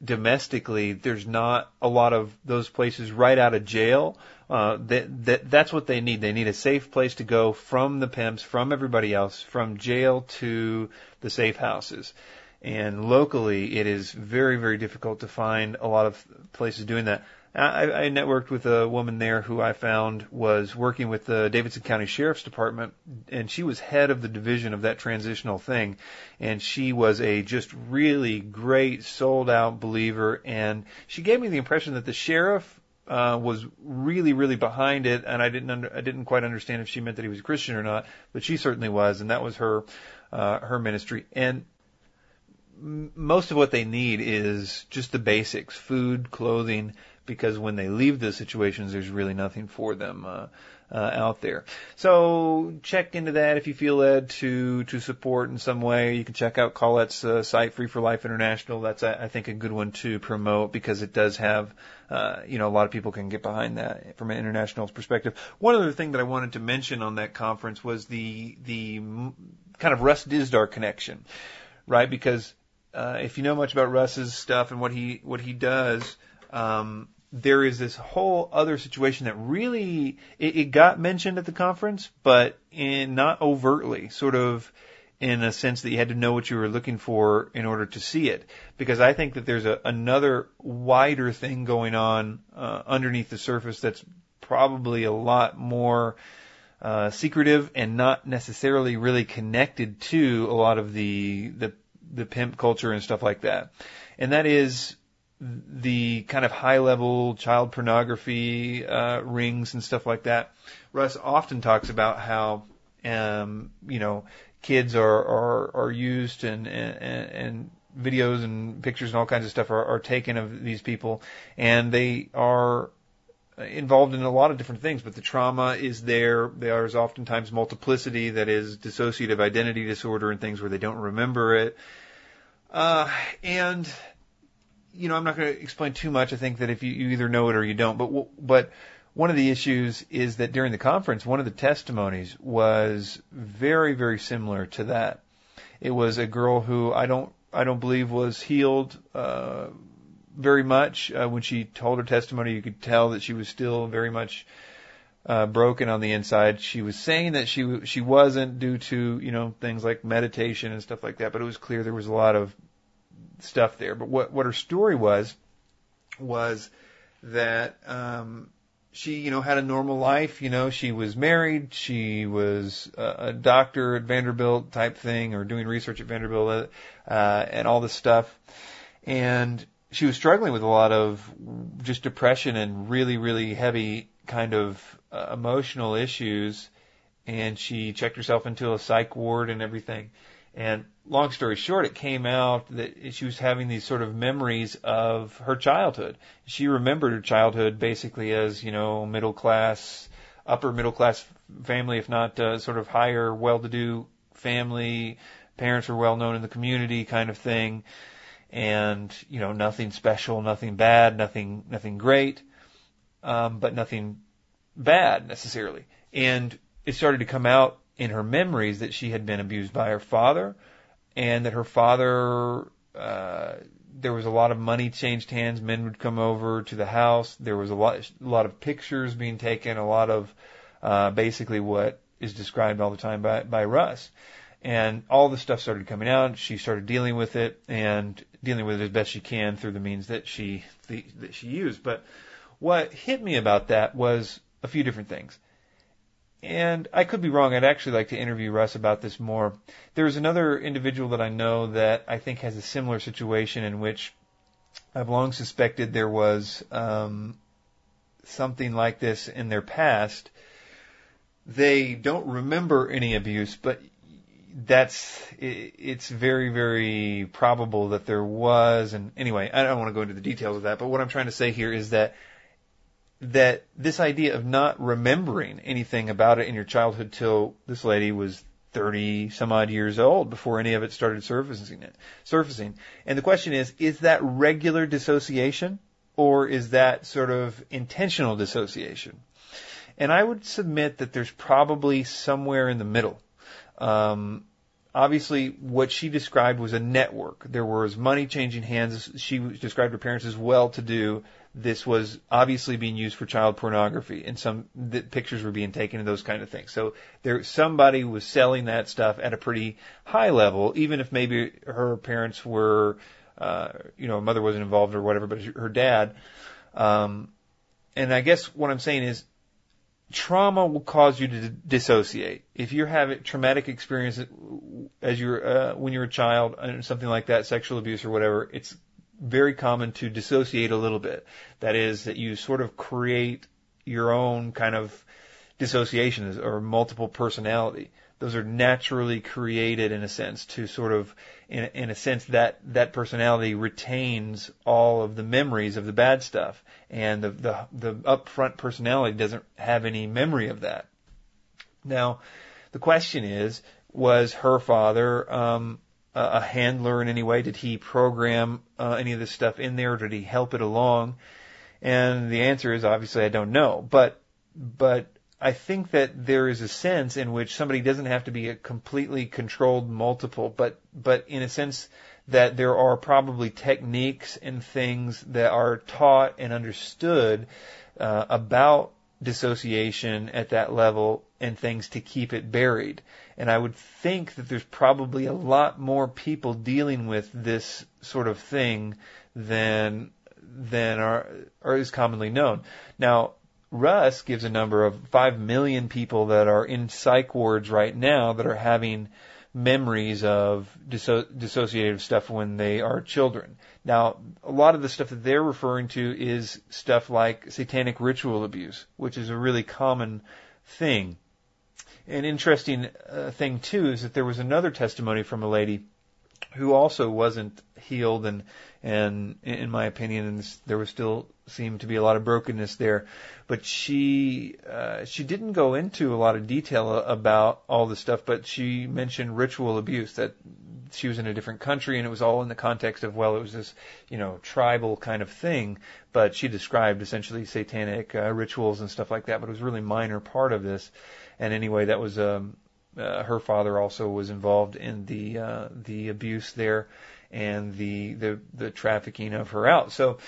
domestically. There's not a lot of those places right out of jail. Uh, that, that that's what they need. They need a safe place to go from the pimps, from everybody else, from jail to the safe houses. And locally, it is very, very difficult to find a lot of places doing that. I, I networked with a woman there who I found was working with the Davidson County Sheriff's Department, and she was head of the division of that transitional thing. And she was a just really great, sold out believer. And she gave me the impression that the sheriff uh, was really, really behind it, and I didn't under, I didn't quite understand if she meant that he was a Christian or not, but she certainly was, and that was her uh, her ministry. And most of what they need is just the basics food, clothing, because when they leave those situations, there's really nothing for them. Uh, uh, out there. So check into that if you feel led to to support in some way. You can check out Colette's uh, site, Free for Life International. That's I think a good one to promote because it does have uh, you know a lot of people can get behind that from an international perspective. One other thing that I wanted to mention on that conference was the the kind of Russ Dizdar connection, right? Because uh, if you know much about Russ's stuff and what he what he does, um, there is this whole other situation that really it, it got mentioned at the conference, but in not overtly, sort of in a sense that you had to know what you were looking for in order to see it. Because I think that there's a, another wider thing going on uh, underneath the surface that's probably a lot more uh, secretive and not necessarily really connected to a lot of the the the pimp culture and stuff like that. And that is the kind of high level child pornography uh, rings and stuff like that. Russ often talks about how um, you know kids are are, are used and, and and videos and pictures and all kinds of stuff are, are taken of these people, and they are involved in a lot of different things, but the trauma is there. There is oftentimes multiplicity that is dissociative identity disorder and things where they don't remember it. Uh, and you know, I'm not going to explain too much. I think that if you, you either know it or you don't, but but one of the issues is that during the conference, one of the testimonies was very very similar to that. It was a girl who I don't I don't believe was healed uh, very much uh, when she told her testimony. You could tell that she was still very much uh, broken on the inside. She was saying that she she wasn't due to you know things like meditation and stuff like that, but it was clear there was a lot of stuff there. But what what her story was was that um, she you know had a normal life. You know she was married. She was a, a doctor at Vanderbilt type thing, or doing research at Vanderbilt, uh, and all this stuff. And she was struggling with a lot of just depression and really really heavy kind of uh, emotional issues. And she checked herself into a psych ward and everything. And long story short, it came out that she was having these sort of memories of her childhood. She remembered her childhood basically as, you know, middle class, upper middle class family, if not uh, sort of higher, well to do family. Parents were well known in the community kind of thing. and you know nothing special, nothing bad, nothing nothing great, um, but nothing bad necessarily. And it started to come out in her memories that she had been abused by her father, and that her father. Uh, there was a lot of money changed hands. Men would come over to the house. There was a lot, a lot of pictures being taken. A lot of uh, basically what is described all the time by by Russ. And all the stuff started coming out. She started dealing with it and dealing with it as best she can through the means that she the, that she used. But what hit me about that was a few different things. And I could be wrong. I'd actually like to interview Russ about this more. There's another individual that I know that I think has a similar situation in which I've long suspected there was um, something like this in their past. They don't remember any abuse, but that's it's very very probable that there was. And anyway, I don't want to go into the details of that. But what I'm trying to say here is that that this idea of not remembering anything about it in your childhood till this lady was 30 some odd years old before any of it started surfacing it, surfacing. And the question is, is that regular dissociation or is that sort of intentional dissociation? And I would submit that there's probably somewhere in the middle. Um, obviously what she described was a network. There was money changing hands. She described her parents as well to do this was obviously being used for child pornography and some pictures were being taken and those kind of things. So there somebody was selling that stuff at a pretty high level, even if maybe her parents were, uh, you know, mother wasn't involved or whatever, but her dad. Um, and I guess what I'm saying is trauma will cause you to dissociate. If you're having traumatic experience as you're uh, when you're a child and something like that, sexual abuse or whatever, it's very common to dissociate a little bit. That is, that you sort of create your own kind of dissociation or multiple personality. Those are naturally created in a sense to sort of, in, in a sense, that that personality retains all of the memories of the bad stuff, and the the the upfront personality doesn't have any memory of that. Now, the question is, was her father um, a handler in any way? Did he program uh, any of this stuff in there? Did he help it along? And the answer is obviously I don't know. But but I think that there is a sense in which somebody doesn't have to be a completely controlled multiple, but but in a sense that there are probably techniques and things that are taught and understood uh, about dissociation at that level and things to keep it buried. And I would think that there's probably a lot more people dealing with this sort of thing than than are, are is commonly known. Now, Russ gives a number of five million people that are in psych wards right now that are having memories of disso- dissociative stuff when they are children. Now, a lot of the stuff that they're referring to is stuff like satanic ritual abuse, which is a really common thing an interesting uh, thing too is that there was another testimony from a lady who also wasn't healed and and in my opinion there was still seemed to be a lot of brokenness there. But she uh, she didn't go into a lot of detail about all the stuff but she mentioned ritual abuse that she was in a different country and it was all in the context of well it was this you know tribal kind of thing. But she described essentially satanic uh, rituals and stuff like that but it was a really minor part of this. And anyway, that was um, uh, her father also was involved in the uh, the abuse there and the the the trafficking of her out. So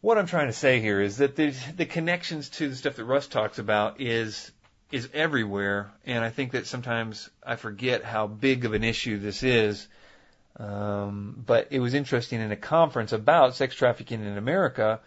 what I'm trying to say here is that the the connections to the stuff that Russ talks about is is everywhere, and I think that sometimes I forget how big of an issue this is. Um, but it was interesting in a conference about sex trafficking in America,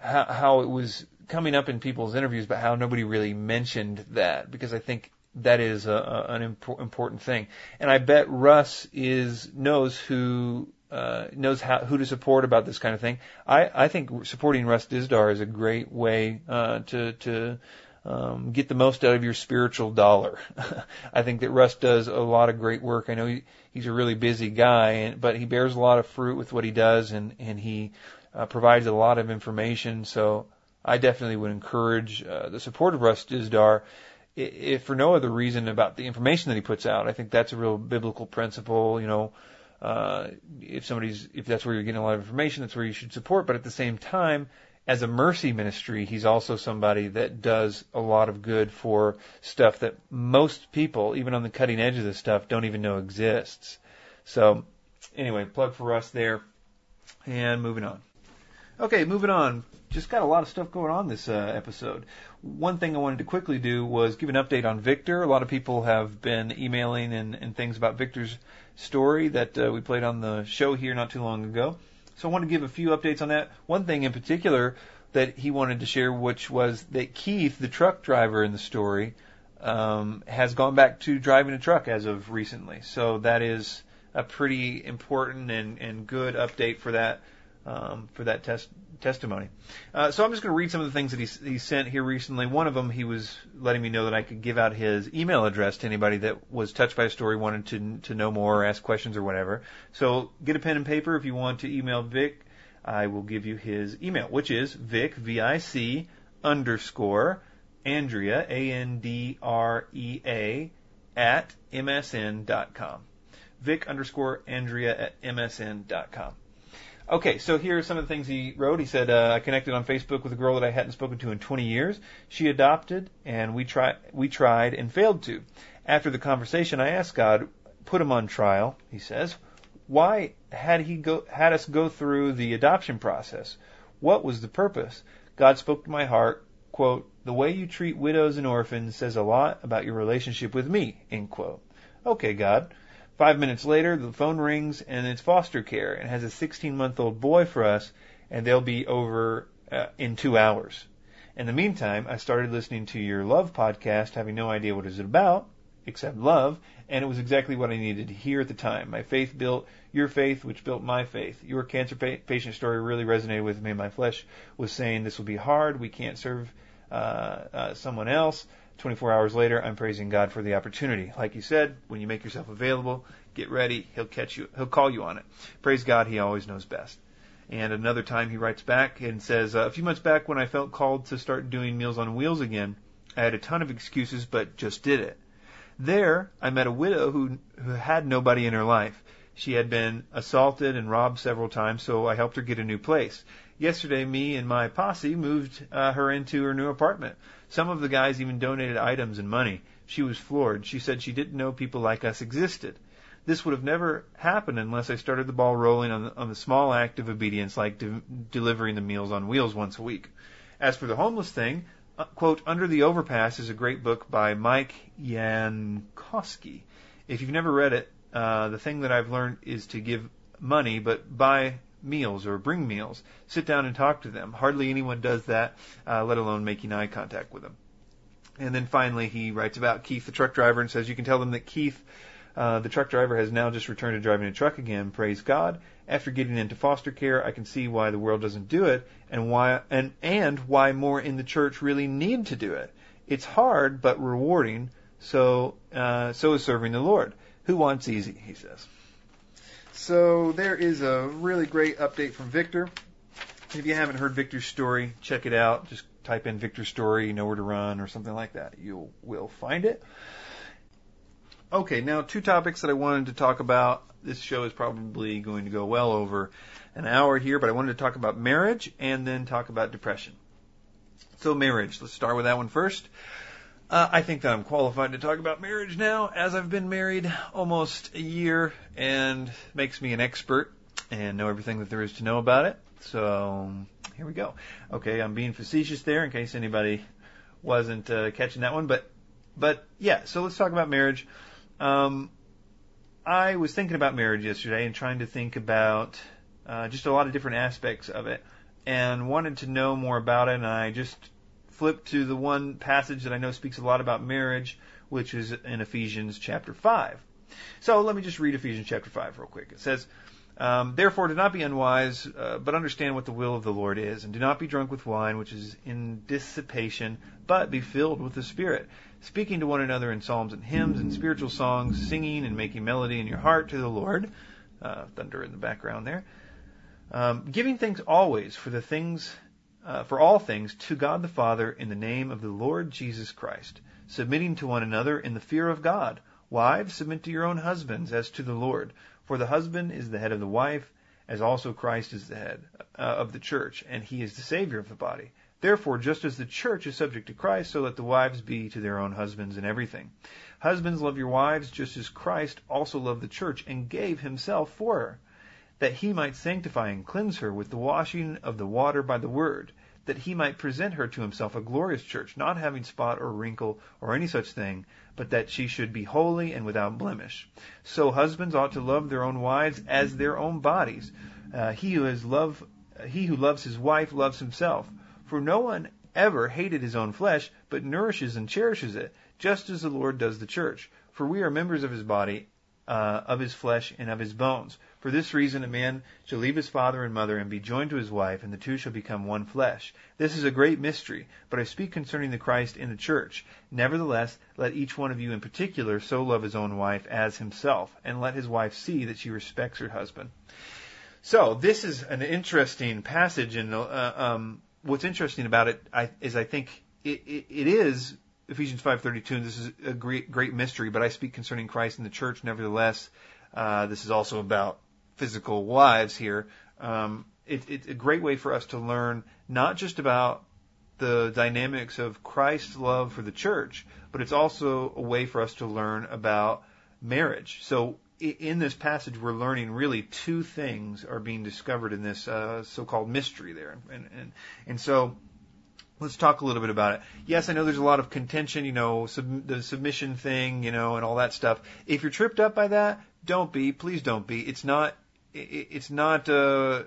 how, how it was coming up in people's interviews, but how nobody really mentioned that because I think that is a, a, an impo- important thing. And I bet Russ is knows who uh, knows how who to support about this kind of thing. I, I think supporting Russ Dizdar is a great way uh, to to um, get the most out of your spiritual dollar. I think that Russ does a lot of great work. I know he, he's a really busy guy, and, but he bears a lot of fruit with what he does, and and he uh, provides a lot of information. So I definitely would encourage uh, the support of Russ Dizdar, if for no other reason about the information that he puts out. I think that's a real biblical principle. You know, uh, if somebody's, if that's where you're getting a lot of information, that's where you should support. But at the same time, as a mercy ministry, he's also somebody that does a lot of good for stuff that most people, even on the cutting edge of this stuff, don't even know exists. So, anyway, plug for us there. And moving on. Okay, moving on. Just got a lot of stuff going on this uh, episode. One thing I wanted to quickly do was give an update on Victor. A lot of people have been emailing and, and things about Victor's story that uh, we played on the show here not too long ago. So I want to give a few updates on that. One thing in particular that he wanted to share, which was that Keith, the truck driver in the story, um, has gone back to driving a truck as of recently. So that is a pretty important and, and good update for that um, for that test testimony. Uh, so I'm just going to read some of the things that he, he sent here recently. One of them, he was letting me know that I could give out his email address to anybody that was touched by a story, wanted to to know more, or ask questions, or whatever. So get a pen and paper if you want to email Vic. I will give you his email, which is Vic V I C underscore Andrea A N D R E A at msn.com. Vic underscore Andrea at msn.com. Okay, so here are some of the things he wrote. He said, uh, I connected on Facebook with a girl that I hadn't spoken to in 20 years. She adopted, and we, try, we tried and failed to. After the conversation, I asked God, put him on trial, he says. Why had he go, had us go through the adoption process? What was the purpose? God spoke to my heart, quote, the way you treat widows and orphans says a lot about your relationship with me, end quote. Okay, God. Five minutes later, the phone rings and it's foster care and has a 16 month old boy for us, and they'll be over uh, in two hours. In the meantime, I started listening to your love podcast, having no idea what it was about, except love, and it was exactly what I needed to hear at the time. My faith built your faith, which built my faith. Your cancer pa- patient story really resonated with me. My flesh was saying this will be hard. We can't serve uh, uh, someone else. 24 hours later, I'm praising God for the opportunity. Like you said, when you make yourself available, get ready. He'll catch you. He'll call you on it. Praise God. He always knows best. And another time he writes back and says, uh, a few months back when I felt called to start doing Meals on Wheels again, I had a ton of excuses, but just did it. There, I met a widow who, who had nobody in her life. She had been assaulted and robbed several times, so I helped her get a new place. Yesterday, me and my posse moved uh, her into her new apartment. Some of the guys even donated items and money. She was floored. She said she didn't know people like us existed. This would have never happened unless I started the ball rolling on the, on the small act of obedience like de- delivering the meals on wheels once a week. As for the homeless thing, uh, quote, Under the Overpass is a great book by Mike Yankoski. If you've never read it, uh, the thing that I've learned is to give money, but buy meals or bring meals. Sit down and talk to them. Hardly anyone does that, uh, let alone making eye contact with them. And then finally, he writes about Keith, the truck driver, and says you can tell them that Keith, uh, the truck driver, has now just returned to driving a truck again. Praise God. After getting into foster care, I can see why the world doesn't do it, and why and and why more in the church really need to do it. It's hard but rewarding. So uh, so is serving the Lord. Who wants easy? He says. So there is a really great update from Victor. If you haven't heard Victor's story, check it out. Just type in Victor's story, Nowhere to Run, or something like that. You will find it. Okay, now two topics that I wanted to talk about. This show is probably going to go well over an hour here, but I wanted to talk about marriage and then talk about depression. So marriage, let's start with that one first. Uh, I think that I'm qualified to talk about marriage now, as I've been married almost a year and makes me an expert and know everything that there is to know about it. So here we go. Okay, I'm being facetious there in case anybody wasn't uh, catching that one, but but yeah. So let's talk about marriage. Um, I was thinking about marriage yesterday and trying to think about uh, just a lot of different aspects of it, and wanted to know more about it. And I just flip to the one passage that I know speaks a lot about marriage, which is in Ephesians chapter 5. So let me just read Ephesians chapter 5 real quick. It says, um, Therefore, do not be unwise, uh, but understand what the will of the Lord is, and do not be drunk with wine, which is in dissipation, but be filled with the Spirit, speaking to one another in psalms and hymns and spiritual songs, singing and making melody in your heart to the Lord. Uh, thunder in the background there. Um, giving thanks always for the things uh, for all things to God the Father in the name of the Lord Jesus Christ, submitting to one another in the fear of God. Wives, submit to your own husbands as to the Lord. For the husband is the head of the wife, as also Christ is the head uh, of the church, and he is the Savior of the body. Therefore, just as the church is subject to Christ, so let the wives be to their own husbands in everything. Husbands, love your wives, just as Christ also loved the church and gave himself for her, that he might sanctify and cleanse her with the washing of the water by the word, that he might present her to himself a glorious church, not having spot or wrinkle or any such thing, but that she should be holy and without blemish. So husbands ought to love their own wives as their own bodies. Uh, he who has love, he who loves his wife loves himself. For no one ever hated his own flesh, but nourishes and cherishes it, just as the Lord does the church. For we are members of his body, uh, of his flesh, and of his bones. For this reason, a man shall leave his father and mother and be joined to his wife, and the two shall become one flesh. This is a great mystery, but I speak concerning the Christ in the church. Nevertheless, let each one of you in particular so love his own wife as himself, and let his wife see that she respects her husband. So this is an interesting passage, and uh, um, what's interesting about it is I think it, it, it is Ephesians 5:32, and this is a great great mystery. But I speak concerning Christ and the church. Nevertheless, uh, this is also about physical wives here, um, it, it's a great way for us to learn not just about the dynamics of Christ's love for the church, but it's also a way for us to learn about marriage. So in this passage, we're learning really two things are being discovered in this uh, so-called mystery there, and and and so let's talk a little bit about it. Yes, I know there's a lot of contention, you know, sub- the submission thing, you know, and all that stuff. If you're tripped up by that, don't be. Please don't be. It's not it's not. Uh,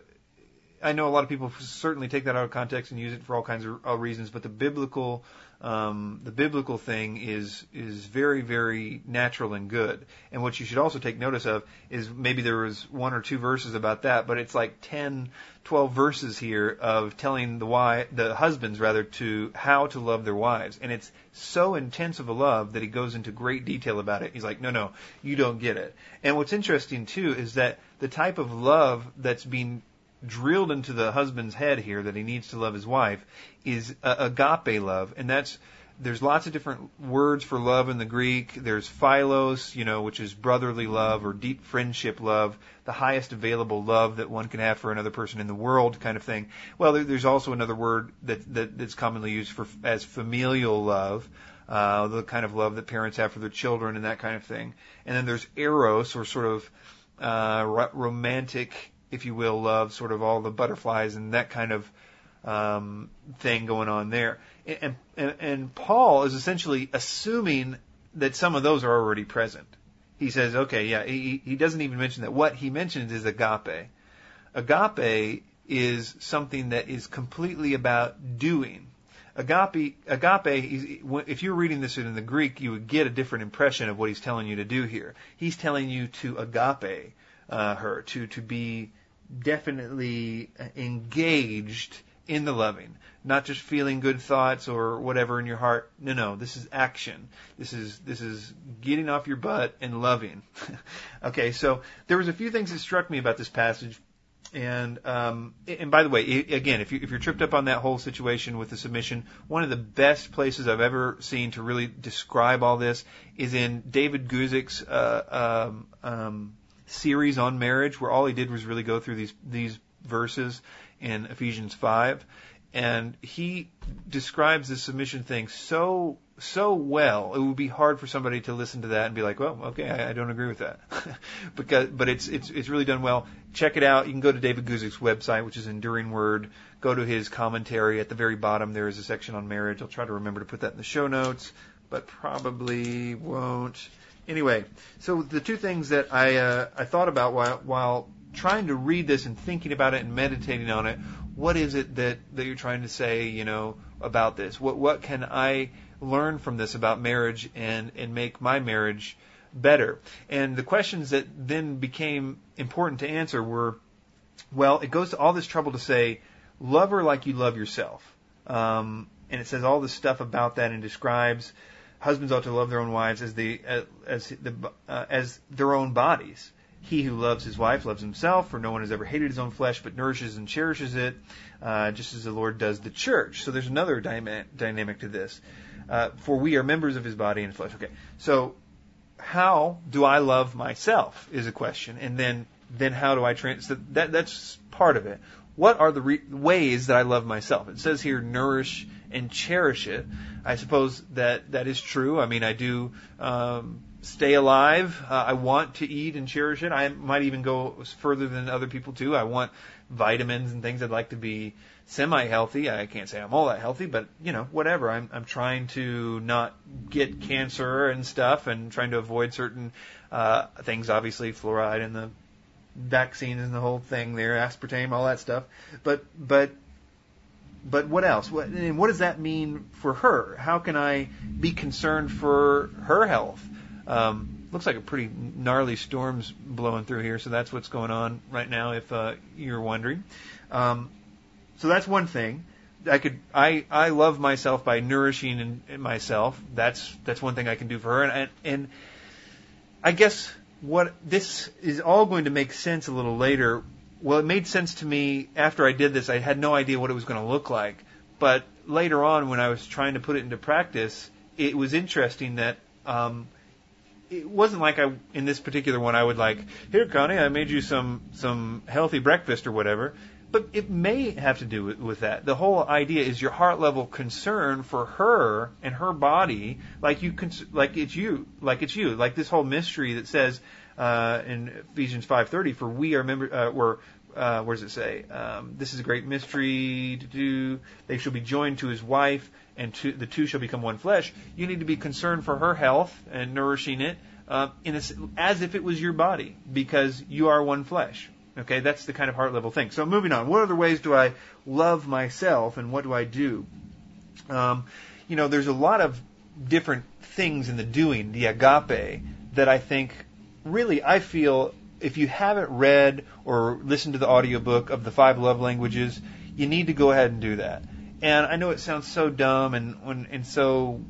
I know a lot of people certainly take that out of context and use it for all kinds of uh, reasons, but the biblical, um, the biblical thing is is very very natural and good. And what you should also take notice of is maybe there was one or two verses about that, but it's like 10, 12 verses here of telling the why the husbands rather to how to love their wives, and it's so intense of a love that he goes into great detail about it. He's like, no, no, you don't get it. And what's interesting too is that the type of love that's being drilled into the husband's head here that he needs to love his wife is agape love, and that's there's lots of different words for love in the Greek. There's philos, you know, which is brotherly love or deep friendship love, the highest available love that one can have for another person in the world, kind of thing. Well, there's also another word that, that that's commonly used for as familial love, uh, the kind of love that parents have for their children and that kind of thing. And then there's eros, or sort of uh, romantic, if you will, love, sort of all the butterflies and that kind of um, thing going on there. And, and, and Paul is essentially assuming that some of those are already present. He says, okay, yeah, he, he doesn't even mention that. What he mentions is agape. Agape is something that is completely about doing. Agape, agape, if you're reading this in the Greek, you would get a different impression of what he's telling you to do here. He's telling you to agape uh, her, to, to be definitely engaged in the loving, not just feeling good thoughts or whatever in your heart. No, no, this is action. This is this is getting off your butt and loving. okay, so there was a few things that struck me about this passage. And um, and by the way, again, if you if you're tripped up on that whole situation with the submission, one of the best places I've ever seen to really describe all this is in David Guzik's uh, um, um, series on marriage, where all he did was really go through these these verses in Ephesians five, and he describes the submission thing so so well. It would be hard for somebody to listen to that and be like, "Well, okay, I, I don't agree with that," because but it's it's it's really done well. Check it out. You can go to David Guzik's website, which is Enduring Word. Go to his commentary at the very bottom. There is a section on marriage. I'll try to remember to put that in the show notes, but probably won't. Anyway, so the two things that I uh, I thought about while while trying to read this and thinking about it and meditating on it, what is it that that you're trying to say, you know, about this? What what can I learn from this about marriage and and make my marriage better? And the questions that then became important to answer were, well, it goes to all this trouble to say, love her like you love yourself, um, and it says all this stuff about that and describes husbands ought to love their own wives as the as the uh, as their own bodies. He who loves his wife loves himself, for no one has ever hated his own flesh, but nourishes and cherishes it, uh, just as the Lord does the church. So there's another dyma- dynamic to this. Uh, for we are members of his body and flesh. Okay, so how do I love myself is a question, and then then how do I trans? So that that's part of it. What are the re- ways that I love myself? It says here, nourish and cherish it. I suppose that that is true. I mean, I do um, stay alive. Uh, I want to eat and cherish it. I might even go further than other people too. I want vitamins and things. I'd like to be semi-healthy. I can't say I'm all that healthy, but you know, whatever. I'm I'm trying to not get cancer and stuff, and trying to avoid certain uh, things. Obviously, fluoride and the vaccines and the whole thing there, aspartame, all that stuff. But but but what else? What and what does that mean for her? How can I be concerned for her health? Um, looks like a pretty gnarly storm's blowing through here, so that's what's going on right now. If uh, you're wondering, um, so that's one thing. I could I I love myself by nourishing in, in myself. That's that's one thing I can do for her, and, and and I guess what this is all going to make sense a little later. Well, it made sense to me after I did this. I had no idea what it was going to look like, but later on when I was trying to put it into practice, it was interesting that. Um, it wasn't like I in this particular one I would like here Connie I made you some some healthy breakfast or whatever but it may have to do with, with that. The whole idea is your heart level concern for her and her body, like you, cons- like it's you, like it's you, like this whole mystery that says uh, in Ephesians 5:30, for we are members, uh, we're uh, where does it say? Um, this is a great mystery to do. They shall be joined to his wife, and to, the two shall become one flesh. You need to be concerned for her health and nourishing it uh, in a, as if it was your body, because you are one flesh. Okay, that's the kind of heart level thing. So moving on, what other ways do I love myself, and what do I do? Um, you know, there's a lot of different things in the doing, the agape, that I think really I feel if you haven't read or listened to the audiobook of the five love languages, you need to go ahead and do that. And I know it sounds so dumb and and so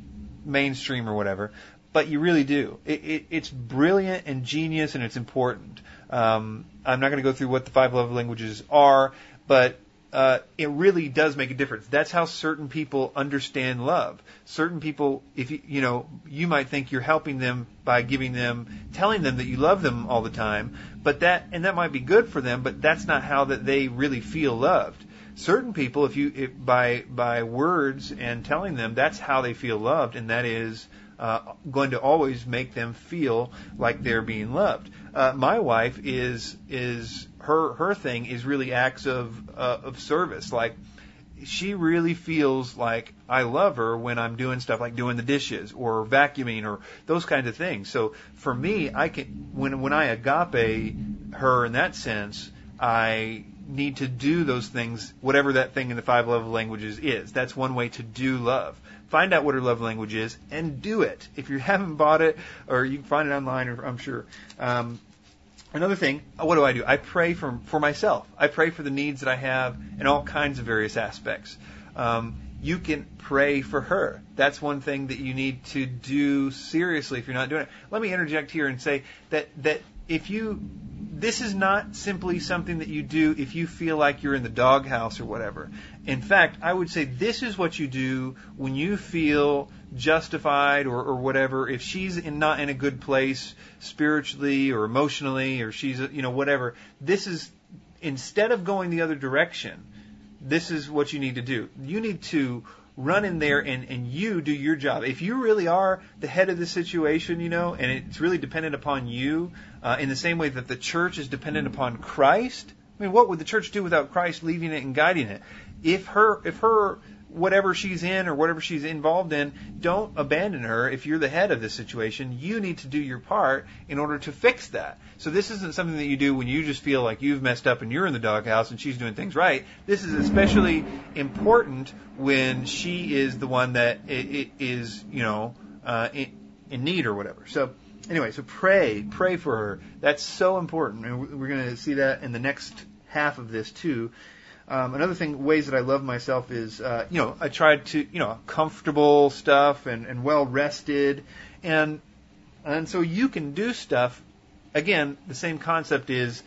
mainstream or whatever, but you really do. It, it, it's brilliant and genius, and it's important. Um, I'm not going to go through what the five love languages are, but uh, it really does make a difference. That's how certain people understand love. Certain people, if you, you know, you might think you're helping them by giving them, telling them that you love them all the time, but that, and that might be good for them, but that's not how that they really feel loved. Certain people, if you, if by, by words and telling them, that's how they feel loved, and that is, uh, going to always make them feel like they're being loved. Uh, my wife is is her her thing is really acts of uh, of service. Like she really feels like I love her when I'm doing stuff like doing the dishes or vacuuming or those kinds of things. So for me, I can when when I agape her in that sense, I need to do those things, whatever that thing in the five love languages is. That's one way to do love find out what her love language is and do it. If you haven't bought it, or you can find it online, I'm sure. Um, another thing, what do I do? I pray for for myself. I pray for the needs that I have in all kinds of various aspects. Um, you can pray for her. That's one thing that you need to do seriously if you're not doing it. Let me interject here and say that that if you this is not simply something that you do if you feel like you're in the doghouse or whatever. In fact, I would say this is what you do when you feel justified or, or whatever. If she's in, not in a good place spiritually or emotionally, or she's, you know, whatever, this is, instead of going the other direction, this is what you need to do. You need to run in there and, and you do your job. If you really are the head of the situation, you know, and it's really dependent upon you, uh, in the same way that the church is dependent upon Christ. I mean, what would the church do without Christ leading it and guiding it? If her, if her, whatever she's in or whatever she's involved in, don't abandon her. If you're the head of the situation, you need to do your part in order to fix that. So this isn't something that you do when you just feel like you've messed up and you're in the doghouse and she's doing things right. This is especially important when she is the one that is, you know, uh, in need or whatever. So anyway, so pray, pray for her. That's so important, and we're going to see that in the next half of this too. Um, another thing, ways that I love myself is, uh, you know, I tried to, you know, comfortable stuff and, and well rested, and and so you can do stuff. Again, the same concept is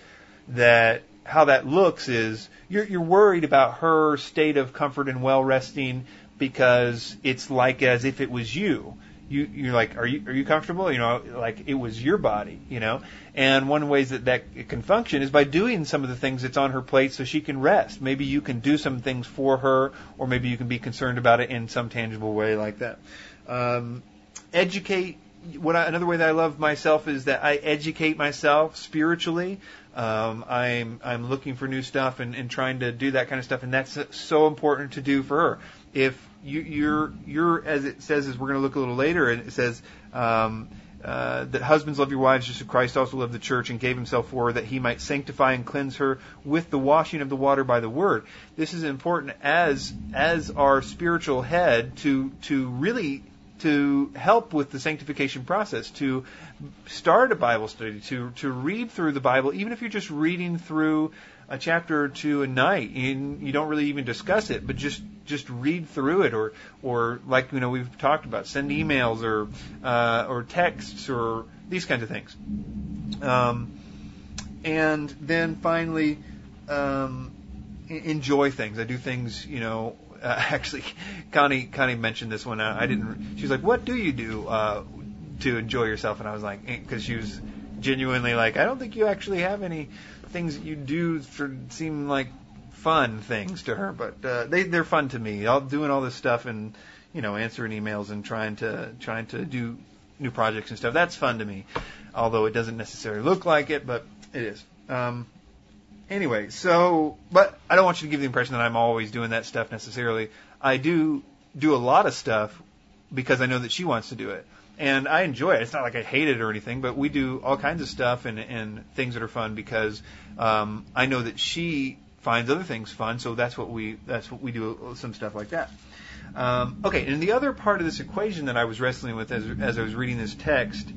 that how that looks is you're you're worried about her state of comfort and well resting because it's like as if it was you you you're like, are you are you comfortable? You know, like it was your body, you know. And one ways that that can function is by doing some of the things that's on her plate, so she can rest. Maybe you can do some things for her, or maybe you can be concerned about it in some tangible way like that. Um, educate. What I, another way that I love myself is that I educate myself spiritually. Um, I'm I'm looking for new stuff and, and trying to do that kind of stuff, and that's so important to do for her. If you're you're as it says as we're going to look a little later, and it says um, uh, that husbands love your wives just as Christ also loved the church and gave himself for her that he might sanctify and cleanse her with the washing of the water by the word. This is important as as our spiritual head to to really to help with the sanctification process, to start a Bible study, to to read through the Bible, even if you're just reading through a chapter or two a night, and you don't really even discuss it, but just just read through it, or or like you know we've talked about, send emails or uh, or texts or these kinds of things. Um, and then finally, um, enjoy things. I do things, you know, uh, actually, Connie Connie mentioned this one. I didn't. She's like, "What do you do uh, to enjoy yourself?" And I was like, because she was genuinely like, "I don't think you actually have any things that you do for seem like fun things to her, but uh, they they're fun to me. All doing all this stuff and you know answering emails and trying to trying to do new projects and stuff. That's fun to me, although it doesn't necessarily look like it, but it is. Um, anyway, so, but I don't want you to give the impression that I'm always doing that stuff necessarily. I do do a lot of stuff because I know that she wants to do it. And I enjoy it. It's not like I hate it or anything, but we do all kinds of stuff and, and things that are fun because um, I know that she finds other things fun. So that's what we that's what we do some stuff like that. Um, okay, and the other part of this equation that I was wrestling with as, as I was reading this text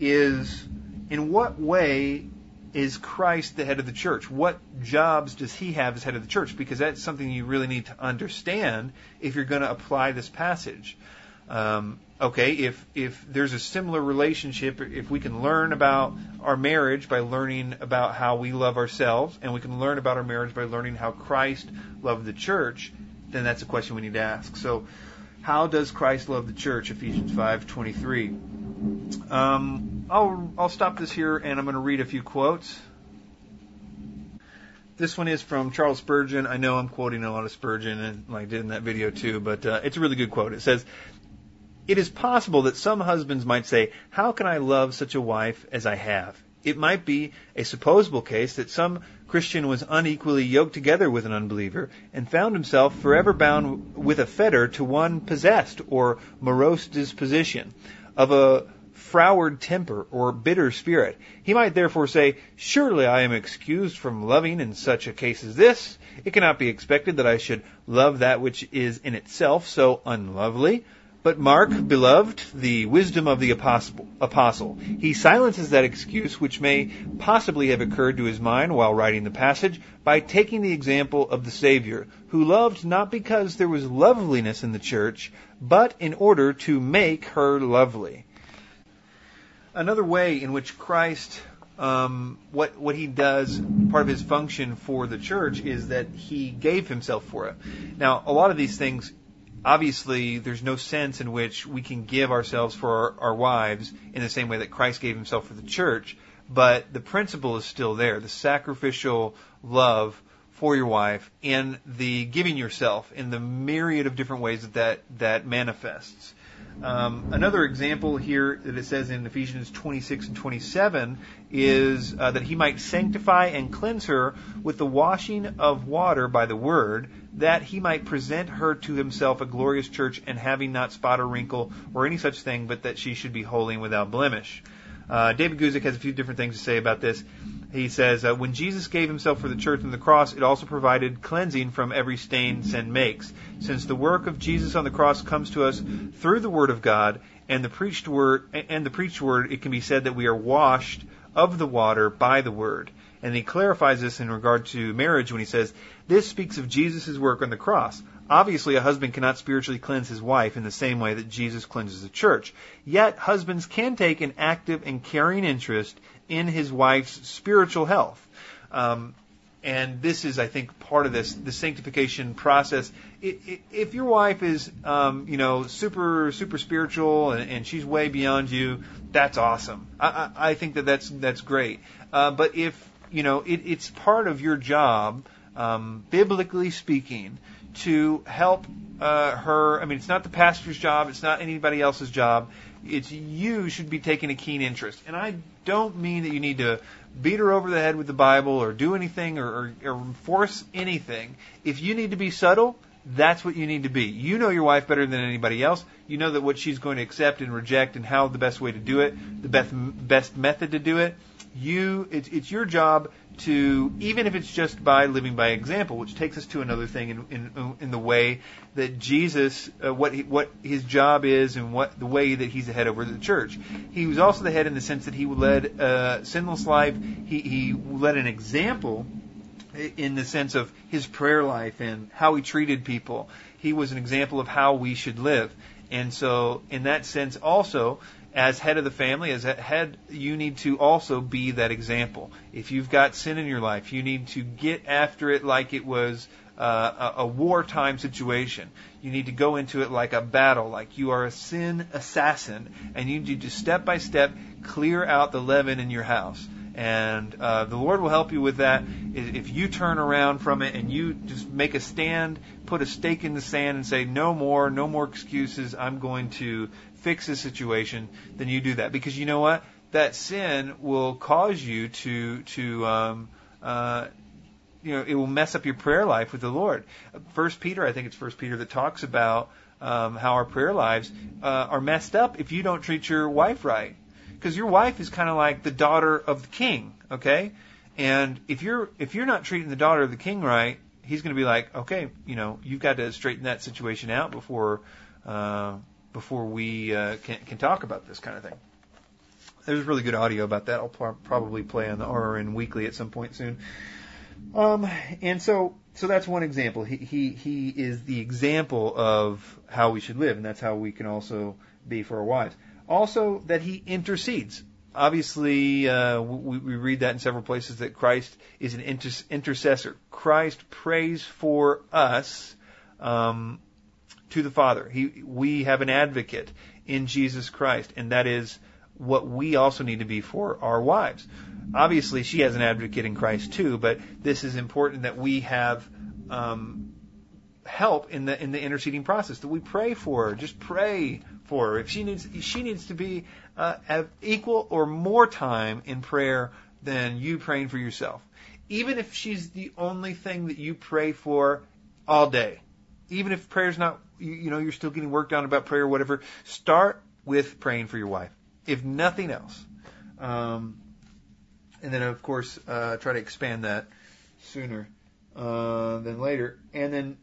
is in what way is Christ the head of the church? What jobs does he have as head of the church? Because that's something you really need to understand if you're going to apply this passage. Um, okay, if if there's a similar relationship, if we can learn about our marriage by learning about how we love ourselves, and we can learn about our marriage by learning how Christ loved the church, then that's a question we need to ask. So, how does Christ love the church? Ephesians 5:23. Um, I'll, I'll stop this here and I'm going to read a few quotes. This one is from Charles Spurgeon. I know I'm quoting a lot of Spurgeon and like I did in that video too, but uh, it's a really good quote. It says, "It is possible that some husbands might say, "How can I love such a wife as I have?" It might be a supposable case that some Christian was unequally yoked together with an unbeliever and found himself forever bound with a fetter to one possessed or morose disposition of a froward temper or bitter spirit. He might therefore say, Surely I am excused from loving in such a case as this. It cannot be expected that I should love that which is in itself so unlovely. But mark, beloved, the wisdom of the apostle. He silences that excuse which may possibly have occurred to his mind while writing the passage by taking the example of the Savior, who loved not because there was loveliness in the church, but in order to make her lovely another way in which Christ, um, what what he does, part of his function for the church is that he gave himself for it. Now, a lot of these things, obviously, there's no sense in which we can give ourselves for our, our wives in the same way that Christ gave himself for the church. But the principle is still there: the sacrificial love for your wife and the giving yourself in the myriad of different ways that that, that manifests. Um, another example here that it says in Ephesians 26 and 27 is uh, that he might sanctify and cleanse her with the washing of water by the word, that he might present her to himself a glorious church and having not spot or wrinkle or any such thing, but that she should be holy and without blemish. Uh, David Guzik has a few different things to say about this. He says, uh, when Jesus gave himself for the church on the cross, it also provided cleansing from every stain sin makes. Since the work of Jesus on the cross comes to us through the word of God and the preached word, and the preached word, it can be said that we are washed of the water by the word. And he clarifies this in regard to marriage when he says, this speaks of Jesus' work on the cross. Obviously, a husband cannot spiritually cleanse his wife in the same way that Jesus cleanses the church. Yet, husbands can take an active and caring interest in his wife's spiritual health. Um, and this is, I think, part of this the sanctification process. If your wife is, um, you know, super super spiritual and, and she's way beyond you, that's awesome. I, I, I think that that's that's great. Uh, but if you know, it, it's part of your job, um, biblically speaking, to help uh, her. I mean, it's not the pastor's job. It's not anybody else's job. It's you should be taking a keen interest. And I don't mean that you need to beat her over the head with the Bible or do anything or, or, or force anything. If you need to be subtle, that's what you need to be. You know your wife better than anybody else. You know that what she's going to accept and reject and how the best way to do it, the best best method to do it. You, it's, it's your job to, even if it's just by living by example, which takes us to another thing in, in, in the way that Jesus, uh, what, he, what his job is and what the way that he's the head over the church. He was also the head in the sense that he led a sinless life. He, he led an example in the sense of his prayer life and how he treated people. He was an example of how we should live. And so, in that sense, also, as head of the family, as head, you need to also be that example. If you've got sin in your life, you need to get after it like it was uh, a, a wartime situation. You need to go into it like a battle, like you are a sin assassin, and you need to step by step clear out the leaven in your house. And uh, the Lord will help you with that. If you turn around from it and you just make a stand, put a stake in the sand, and say, No more, no more excuses, I'm going to fix the situation, then you do that. Because you know what? That sin will cause you to, to, um, uh, you know, it will mess up your prayer life with the Lord. First Peter, I think it's First Peter that talks about um, how our prayer lives uh, are messed up if you don't treat your wife right because your wife is kind of like the daughter of the king, okay? And if you're if you're not treating the daughter of the king right, he's going to be like, okay, you know, you've got to straighten that situation out before uh, before we uh, can can talk about this kind of thing. There's really good audio about that. I'll probably play on the RRN Weekly at some point soon. Um, and so so that's one example. He he he is the example of how we should live, and that's how we can also be for our wives. Also, that he intercedes. Obviously, uh, we, we, read that in several places that Christ is an inter- intercessor. Christ prays for us um, to the Father. He, we have an advocate in Jesus Christ, and that is what we also need to be for our wives. Obviously, she has an advocate in Christ too, but this is important that we have um, help in the in the interceding process. That we pray for her. Just pray for her. If she needs, she needs to be uh, have equal or more time in prayer than you praying for yourself. Even if she's the only thing that you pray for all day, even if prayer's not, you, you know, you're still getting worked on about prayer or whatever. Start with praying for your wife, if nothing else. Um, and then, of course, uh, try to expand that sooner uh, than later. And then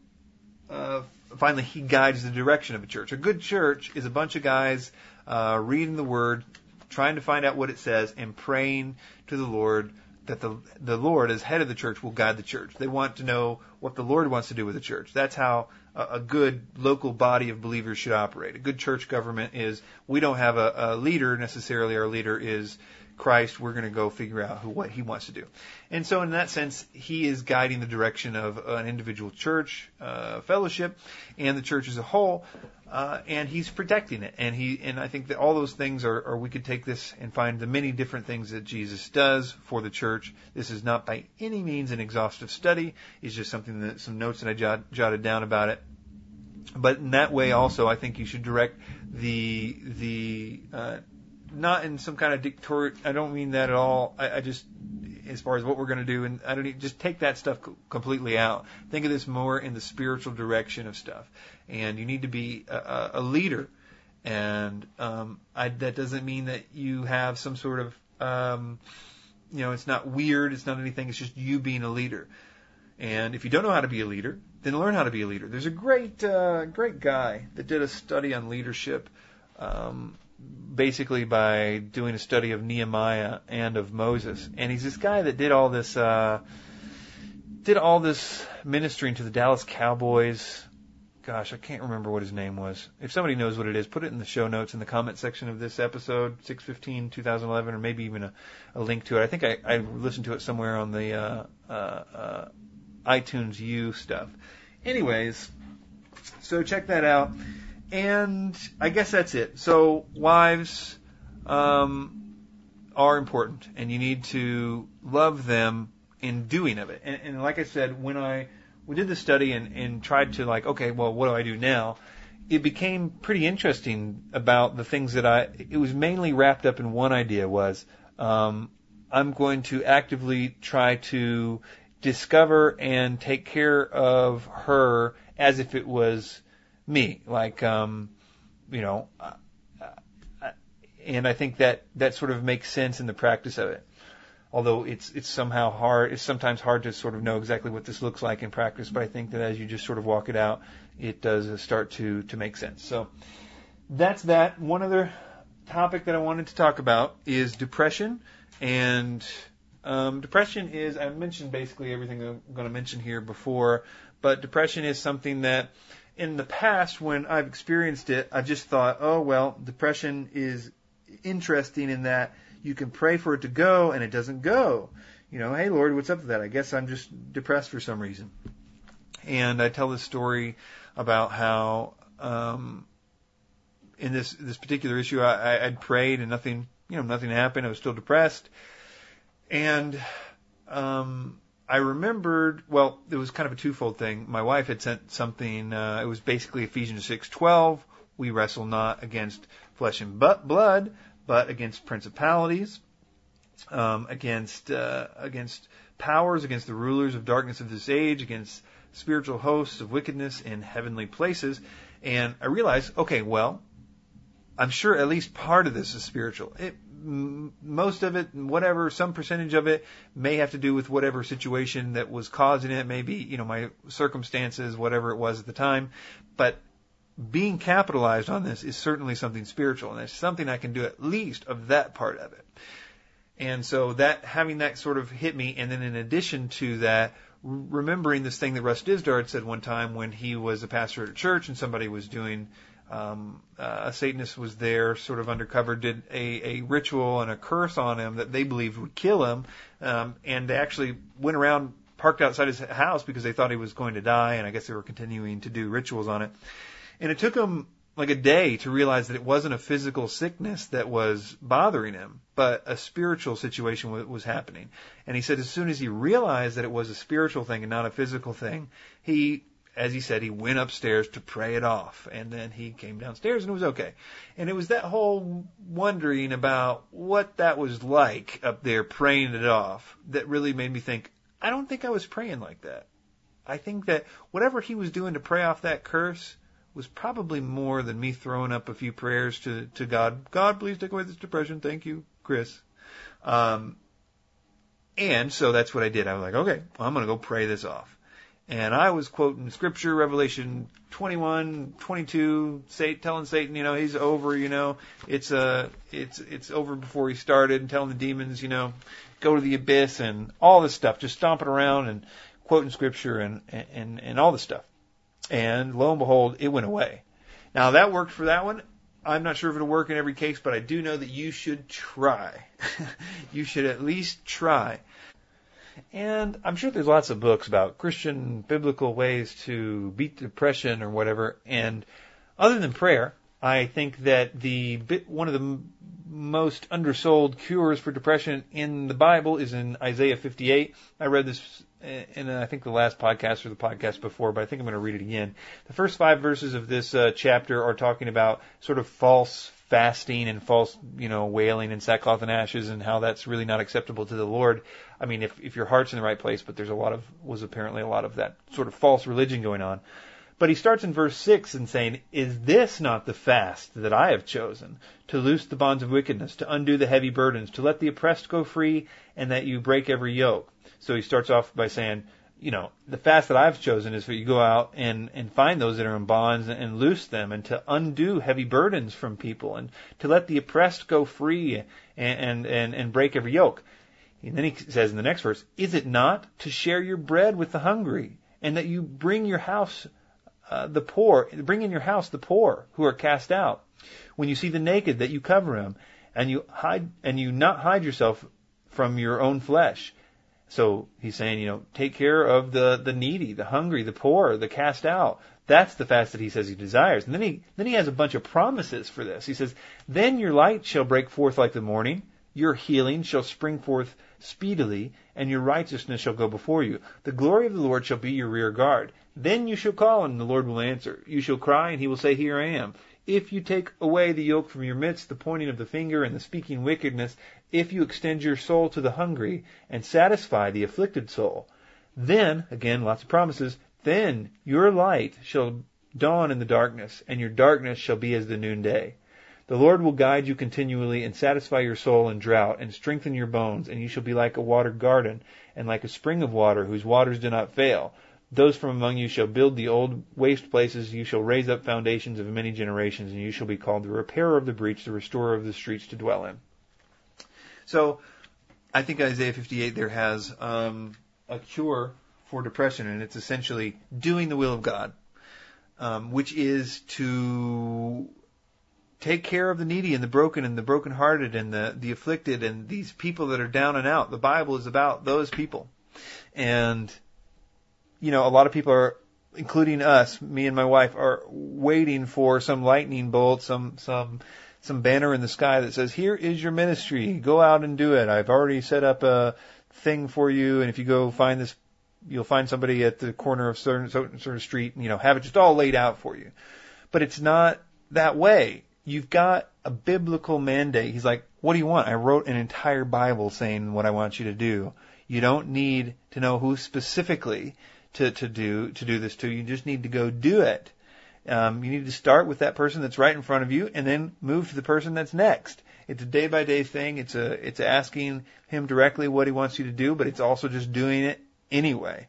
uh, finally, he guides the direction of a church. A good church is a bunch of guys uh, reading the Word, trying to find out what it says, and praying to the Lord that the the Lord, as head of the church, will guide the church. They want to know what the Lord wants to do with the church. That's how a, good local body of believers should operate. A good church government is we don't have a, a leader necessarily. Our leader is Christ, we're going to go figure out who, what he wants to do. And so, in that sense, he is guiding the direction of an individual church, uh, fellowship, and the church as a whole. Uh, and he's protecting it. And he, and I think that all those things are, are, we could take this and find the many different things that Jesus does for the church. This is not by any means an exhaustive study. It's just something that, some notes that I jot, jotted down about it. But in that way also, I think you should direct the, the, uh, not in some kind of dictator. I don't mean that at all. I, I just, as far as what we're going to do, and I don't need, just take that stuff completely out. Think of this more in the spiritual direction of stuff. And you need to be a, a leader. And um, I, that doesn't mean that you have some sort of, um, you know, it's not weird. It's not anything. It's just you being a leader. And if you don't know how to be a leader, then learn how to be a leader. There's a great, uh, great guy that did a study on leadership. Um, basically by doing a study of Nehemiah and of Moses. And he's this guy that did all this uh, did all this ministering to the Dallas Cowboys gosh, I can't remember what his name was. If somebody knows what it is, put it in the show notes in the comment section of this episode, 615 2011, or maybe even a, a link to it. I think I, I listened to it somewhere on the uh, uh, uh, iTunes U stuff. Anyways, so check that out. And I guess that's it. So wives um, are important, and you need to love them in doing of it. And, and like I said, when I we did the study and, and tried to like, okay, well, what do I do now? It became pretty interesting about the things that I. It was mainly wrapped up in one idea was um, I'm going to actively try to discover and take care of her as if it was me, like um, you know. Uh, uh, and I think that that sort of makes sense in the practice of it. Although it's it's somehow hard it's sometimes hard to sort of know exactly what this looks like in practice but I think that as you just sort of walk it out it does start to to make sense. So that's that. One other topic that I wanted to talk about is depression. And um, depression is I mentioned basically everything I'm going to mention here before but depression is something that in the past when I've experienced it I've just thought oh well depression is interesting in that you can pray for it to go and it doesn't go. You know, hey Lord, what's up with that? I guess I'm just depressed for some reason. And I tell this story about how um, in this this particular issue I, I'd prayed and nothing you know nothing happened. I was still depressed, and um, I remembered. Well, it was kind of a twofold thing. My wife had sent something. Uh, it was basically Ephesians six twelve. We wrestle not against flesh and blood, but against principalities, um, against uh, against powers, against the rulers of darkness of this age, against spiritual hosts of wickedness in heavenly places. And I realized, okay, well, I'm sure at least part of this is spiritual. It, most of it, whatever, some percentage of it may have to do with whatever situation that was causing it, maybe, you know, my circumstances, whatever it was at the time. But being capitalized on this is certainly something spiritual, and it's something I can do at least of that part of it. And so that having that sort of hit me, and then in addition to that, remembering this thing that Russ Dizdar said one time when he was a pastor at a church and somebody was doing um, uh, a Satanist was there, sort of undercover, did a, a ritual and a curse on him that they believed would kill him, um, and they actually went around parked outside his house because they thought he was going to die, and I guess they were continuing to do rituals on it. And it took him like a day to realize that it wasn't a physical sickness that was bothering him, but a spiritual situation was happening. And he said as soon as he realized that it was a spiritual thing and not a physical thing, he, as he said, he went upstairs to pray it off. And then he came downstairs and it was okay. And it was that whole wondering about what that was like up there praying it off that really made me think, I don't think I was praying like that. I think that whatever he was doing to pray off that curse, was probably more than me throwing up a few prayers to, to God. God, please take away this depression. Thank you, Chris. Um, and so that's what I did. I was like, okay, well, I'm going to go pray this off. And I was quoting scripture, Revelation 21, 22, say, telling Satan, you know, he's over, you know, it's, uh, it's, it's over before he started and telling the demons, you know, go to the abyss and all this stuff, just stomping around and quoting scripture and, and, and all this stuff. And lo and behold, it went away. Now that worked for that one. I'm not sure if it'll work in every case, but I do know that you should try. you should at least try. And I'm sure there's lots of books about Christian biblical ways to beat depression or whatever. And other than prayer, I think that the one of the most undersold cures for depression in the Bible is in Isaiah 58. I read this in I think the last podcast or the podcast before, but I think I'm going to read it again. The first five verses of this uh, chapter are talking about sort of false fasting and false, you know, wailing and sackcloth and ashes and how that's really not acceptable to the Lord. I mean, if if your heart's in the right place, but there's a lot of was apparently a lot of that sort of false religion going on. But he starts in verse 6 and saying, Is this not the fast that I have chosen? To loose the bonds of wickedness, to undo the heavy burdens, to let the oppressed go free, and that you break every yoke. So he starts off by saying, you know, the fast that I've chosen is for you go out and, and find those that are in bonds and, and loose them and to undo heavy burdens from people and to let the oppressed go free and, and, and, and break every yoke. And then he says in the next verse, is it not to share your bread with the hungry and that you bring your house uh, the poor, bring in your house the poor who are cast out. When you see the naked, that you cover him, and you hide, and you not hide yourself from your own flesh. So he's saying, you know, take care of the, the needy, the hungry, the poor, the cast out. That's the fast that he says he desires. And then he, then he has a bunch of promises for this. He says, then your light shall break forth like the morning, your healing shall spring forth speedily, and your righteousness shall go before you. The glory of the Lord shall be your rear guard. Then you shall call, and the Lord will answer. You shall cry, and he will say, Here I am. If you take away the yoke from your midst, the pointing of the finger and the speaking wickedness, if you extend your soul to the hungry and satisfy the afflicted soul, then, again, lots of promises, then your light shall dawn in the darkness, and your darkness shall be as the noonday. The Lord will guide you continually and satisfy your soul in drought and strengthen your bones, and you shall be like a watered garden and like a spring of water whose waters do not fail. Those from among you shall build the old waste places. You shall raise up foundations of many generations, and you shall be called the repairer of the breach, the restorer of the streets to dwell in. So, I think Isaiah 58 there has um, a cure for depression, and it's essentially doing the will of God, um, which is to take care of the needy and the broken and the brokenhearted and the, the afflicted and these people that are down and out. The Bible is about those people. And, you know, a lot of people are, including us, me and my wife, are waiting for some lightning bolt, some, some, some banner in the sky that says, here is your ministry. Go out and do it. I've already set up a thing for you. And if you go find this, you'll find somebody at the corner of certain, certain street and, you know, have it just all laid out for you. But it's not that way you've got a biblical mandate. He's like, what do you want? I wrote an entire Bible saying what I want you to do. You don't need to know who specifically to, to do, to do this to. You just need to go do it. Um, you need to start with that person that's right in front of you and then move to the person that's next. It's a day by day thing. It's a, it's asking him directly what he wants you to do, but it's also just doing it anyway.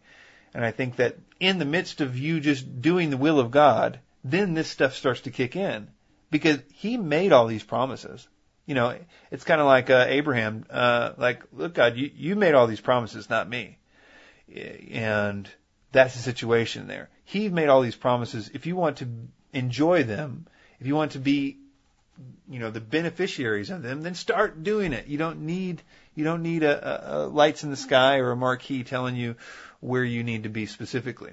And I think that in the midst of you just doing the will of God, then this stuff starts to kick in because he made all these promises. You know, it's kind of like uh, Abraham. Uh, like, look, God, you you made all these promises, not me. And that's the situation there. He made all these promises. If you want to enjoy them, if you want to be, you know, the beneficiaries of them, then start doing it. You don't need you don't need a, a, a lights in the sky or a marquee telling you where you need to be specifically.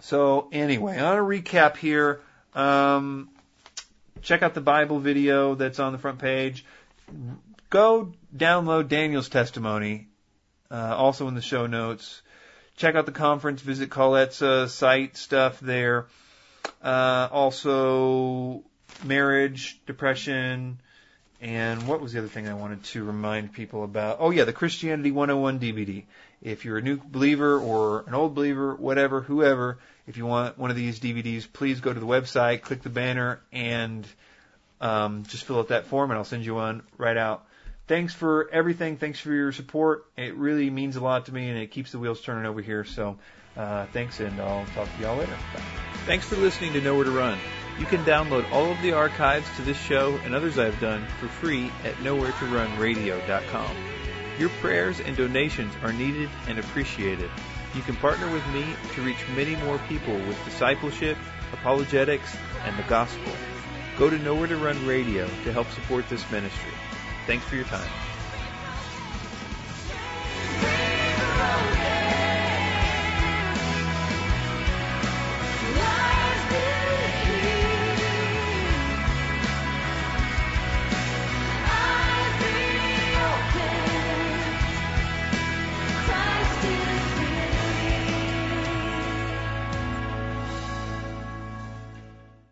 So anyway, on a recap here, um, check out the Bible video that's on the front page. Go download Daniel's testimony, uh, also in the show notes. Check out the conference, visit Colette's uh, site stuff there. Uh, also, marriage, depression, and what was the other thing I wanted to remind people about? Oh yeah, the Christianity 101 DVD. If you're a new believer or an old believer, whatever, whoever, if you want one of these DVDs, please go to the website, click the banner, and um, just fill out that form, and I'll send you one right out. Thanks for everything. Thanks for your support. It really means a lot to me, and it keeps the wheels turning over here. So, uh, thanks, and I'll talk to y'all later. Bye. Thanks for listening to Nowhere to Run. You can download all of the archives to this show and others I've done for free at nowheretorunradio.com. Your prayers and donations are needed and appreciated. You can partner with me to reach many more people with discipleship, apologetics, and the gospel. Go to Nowhere to Run Radio to help support this ministry. Thanks for your time.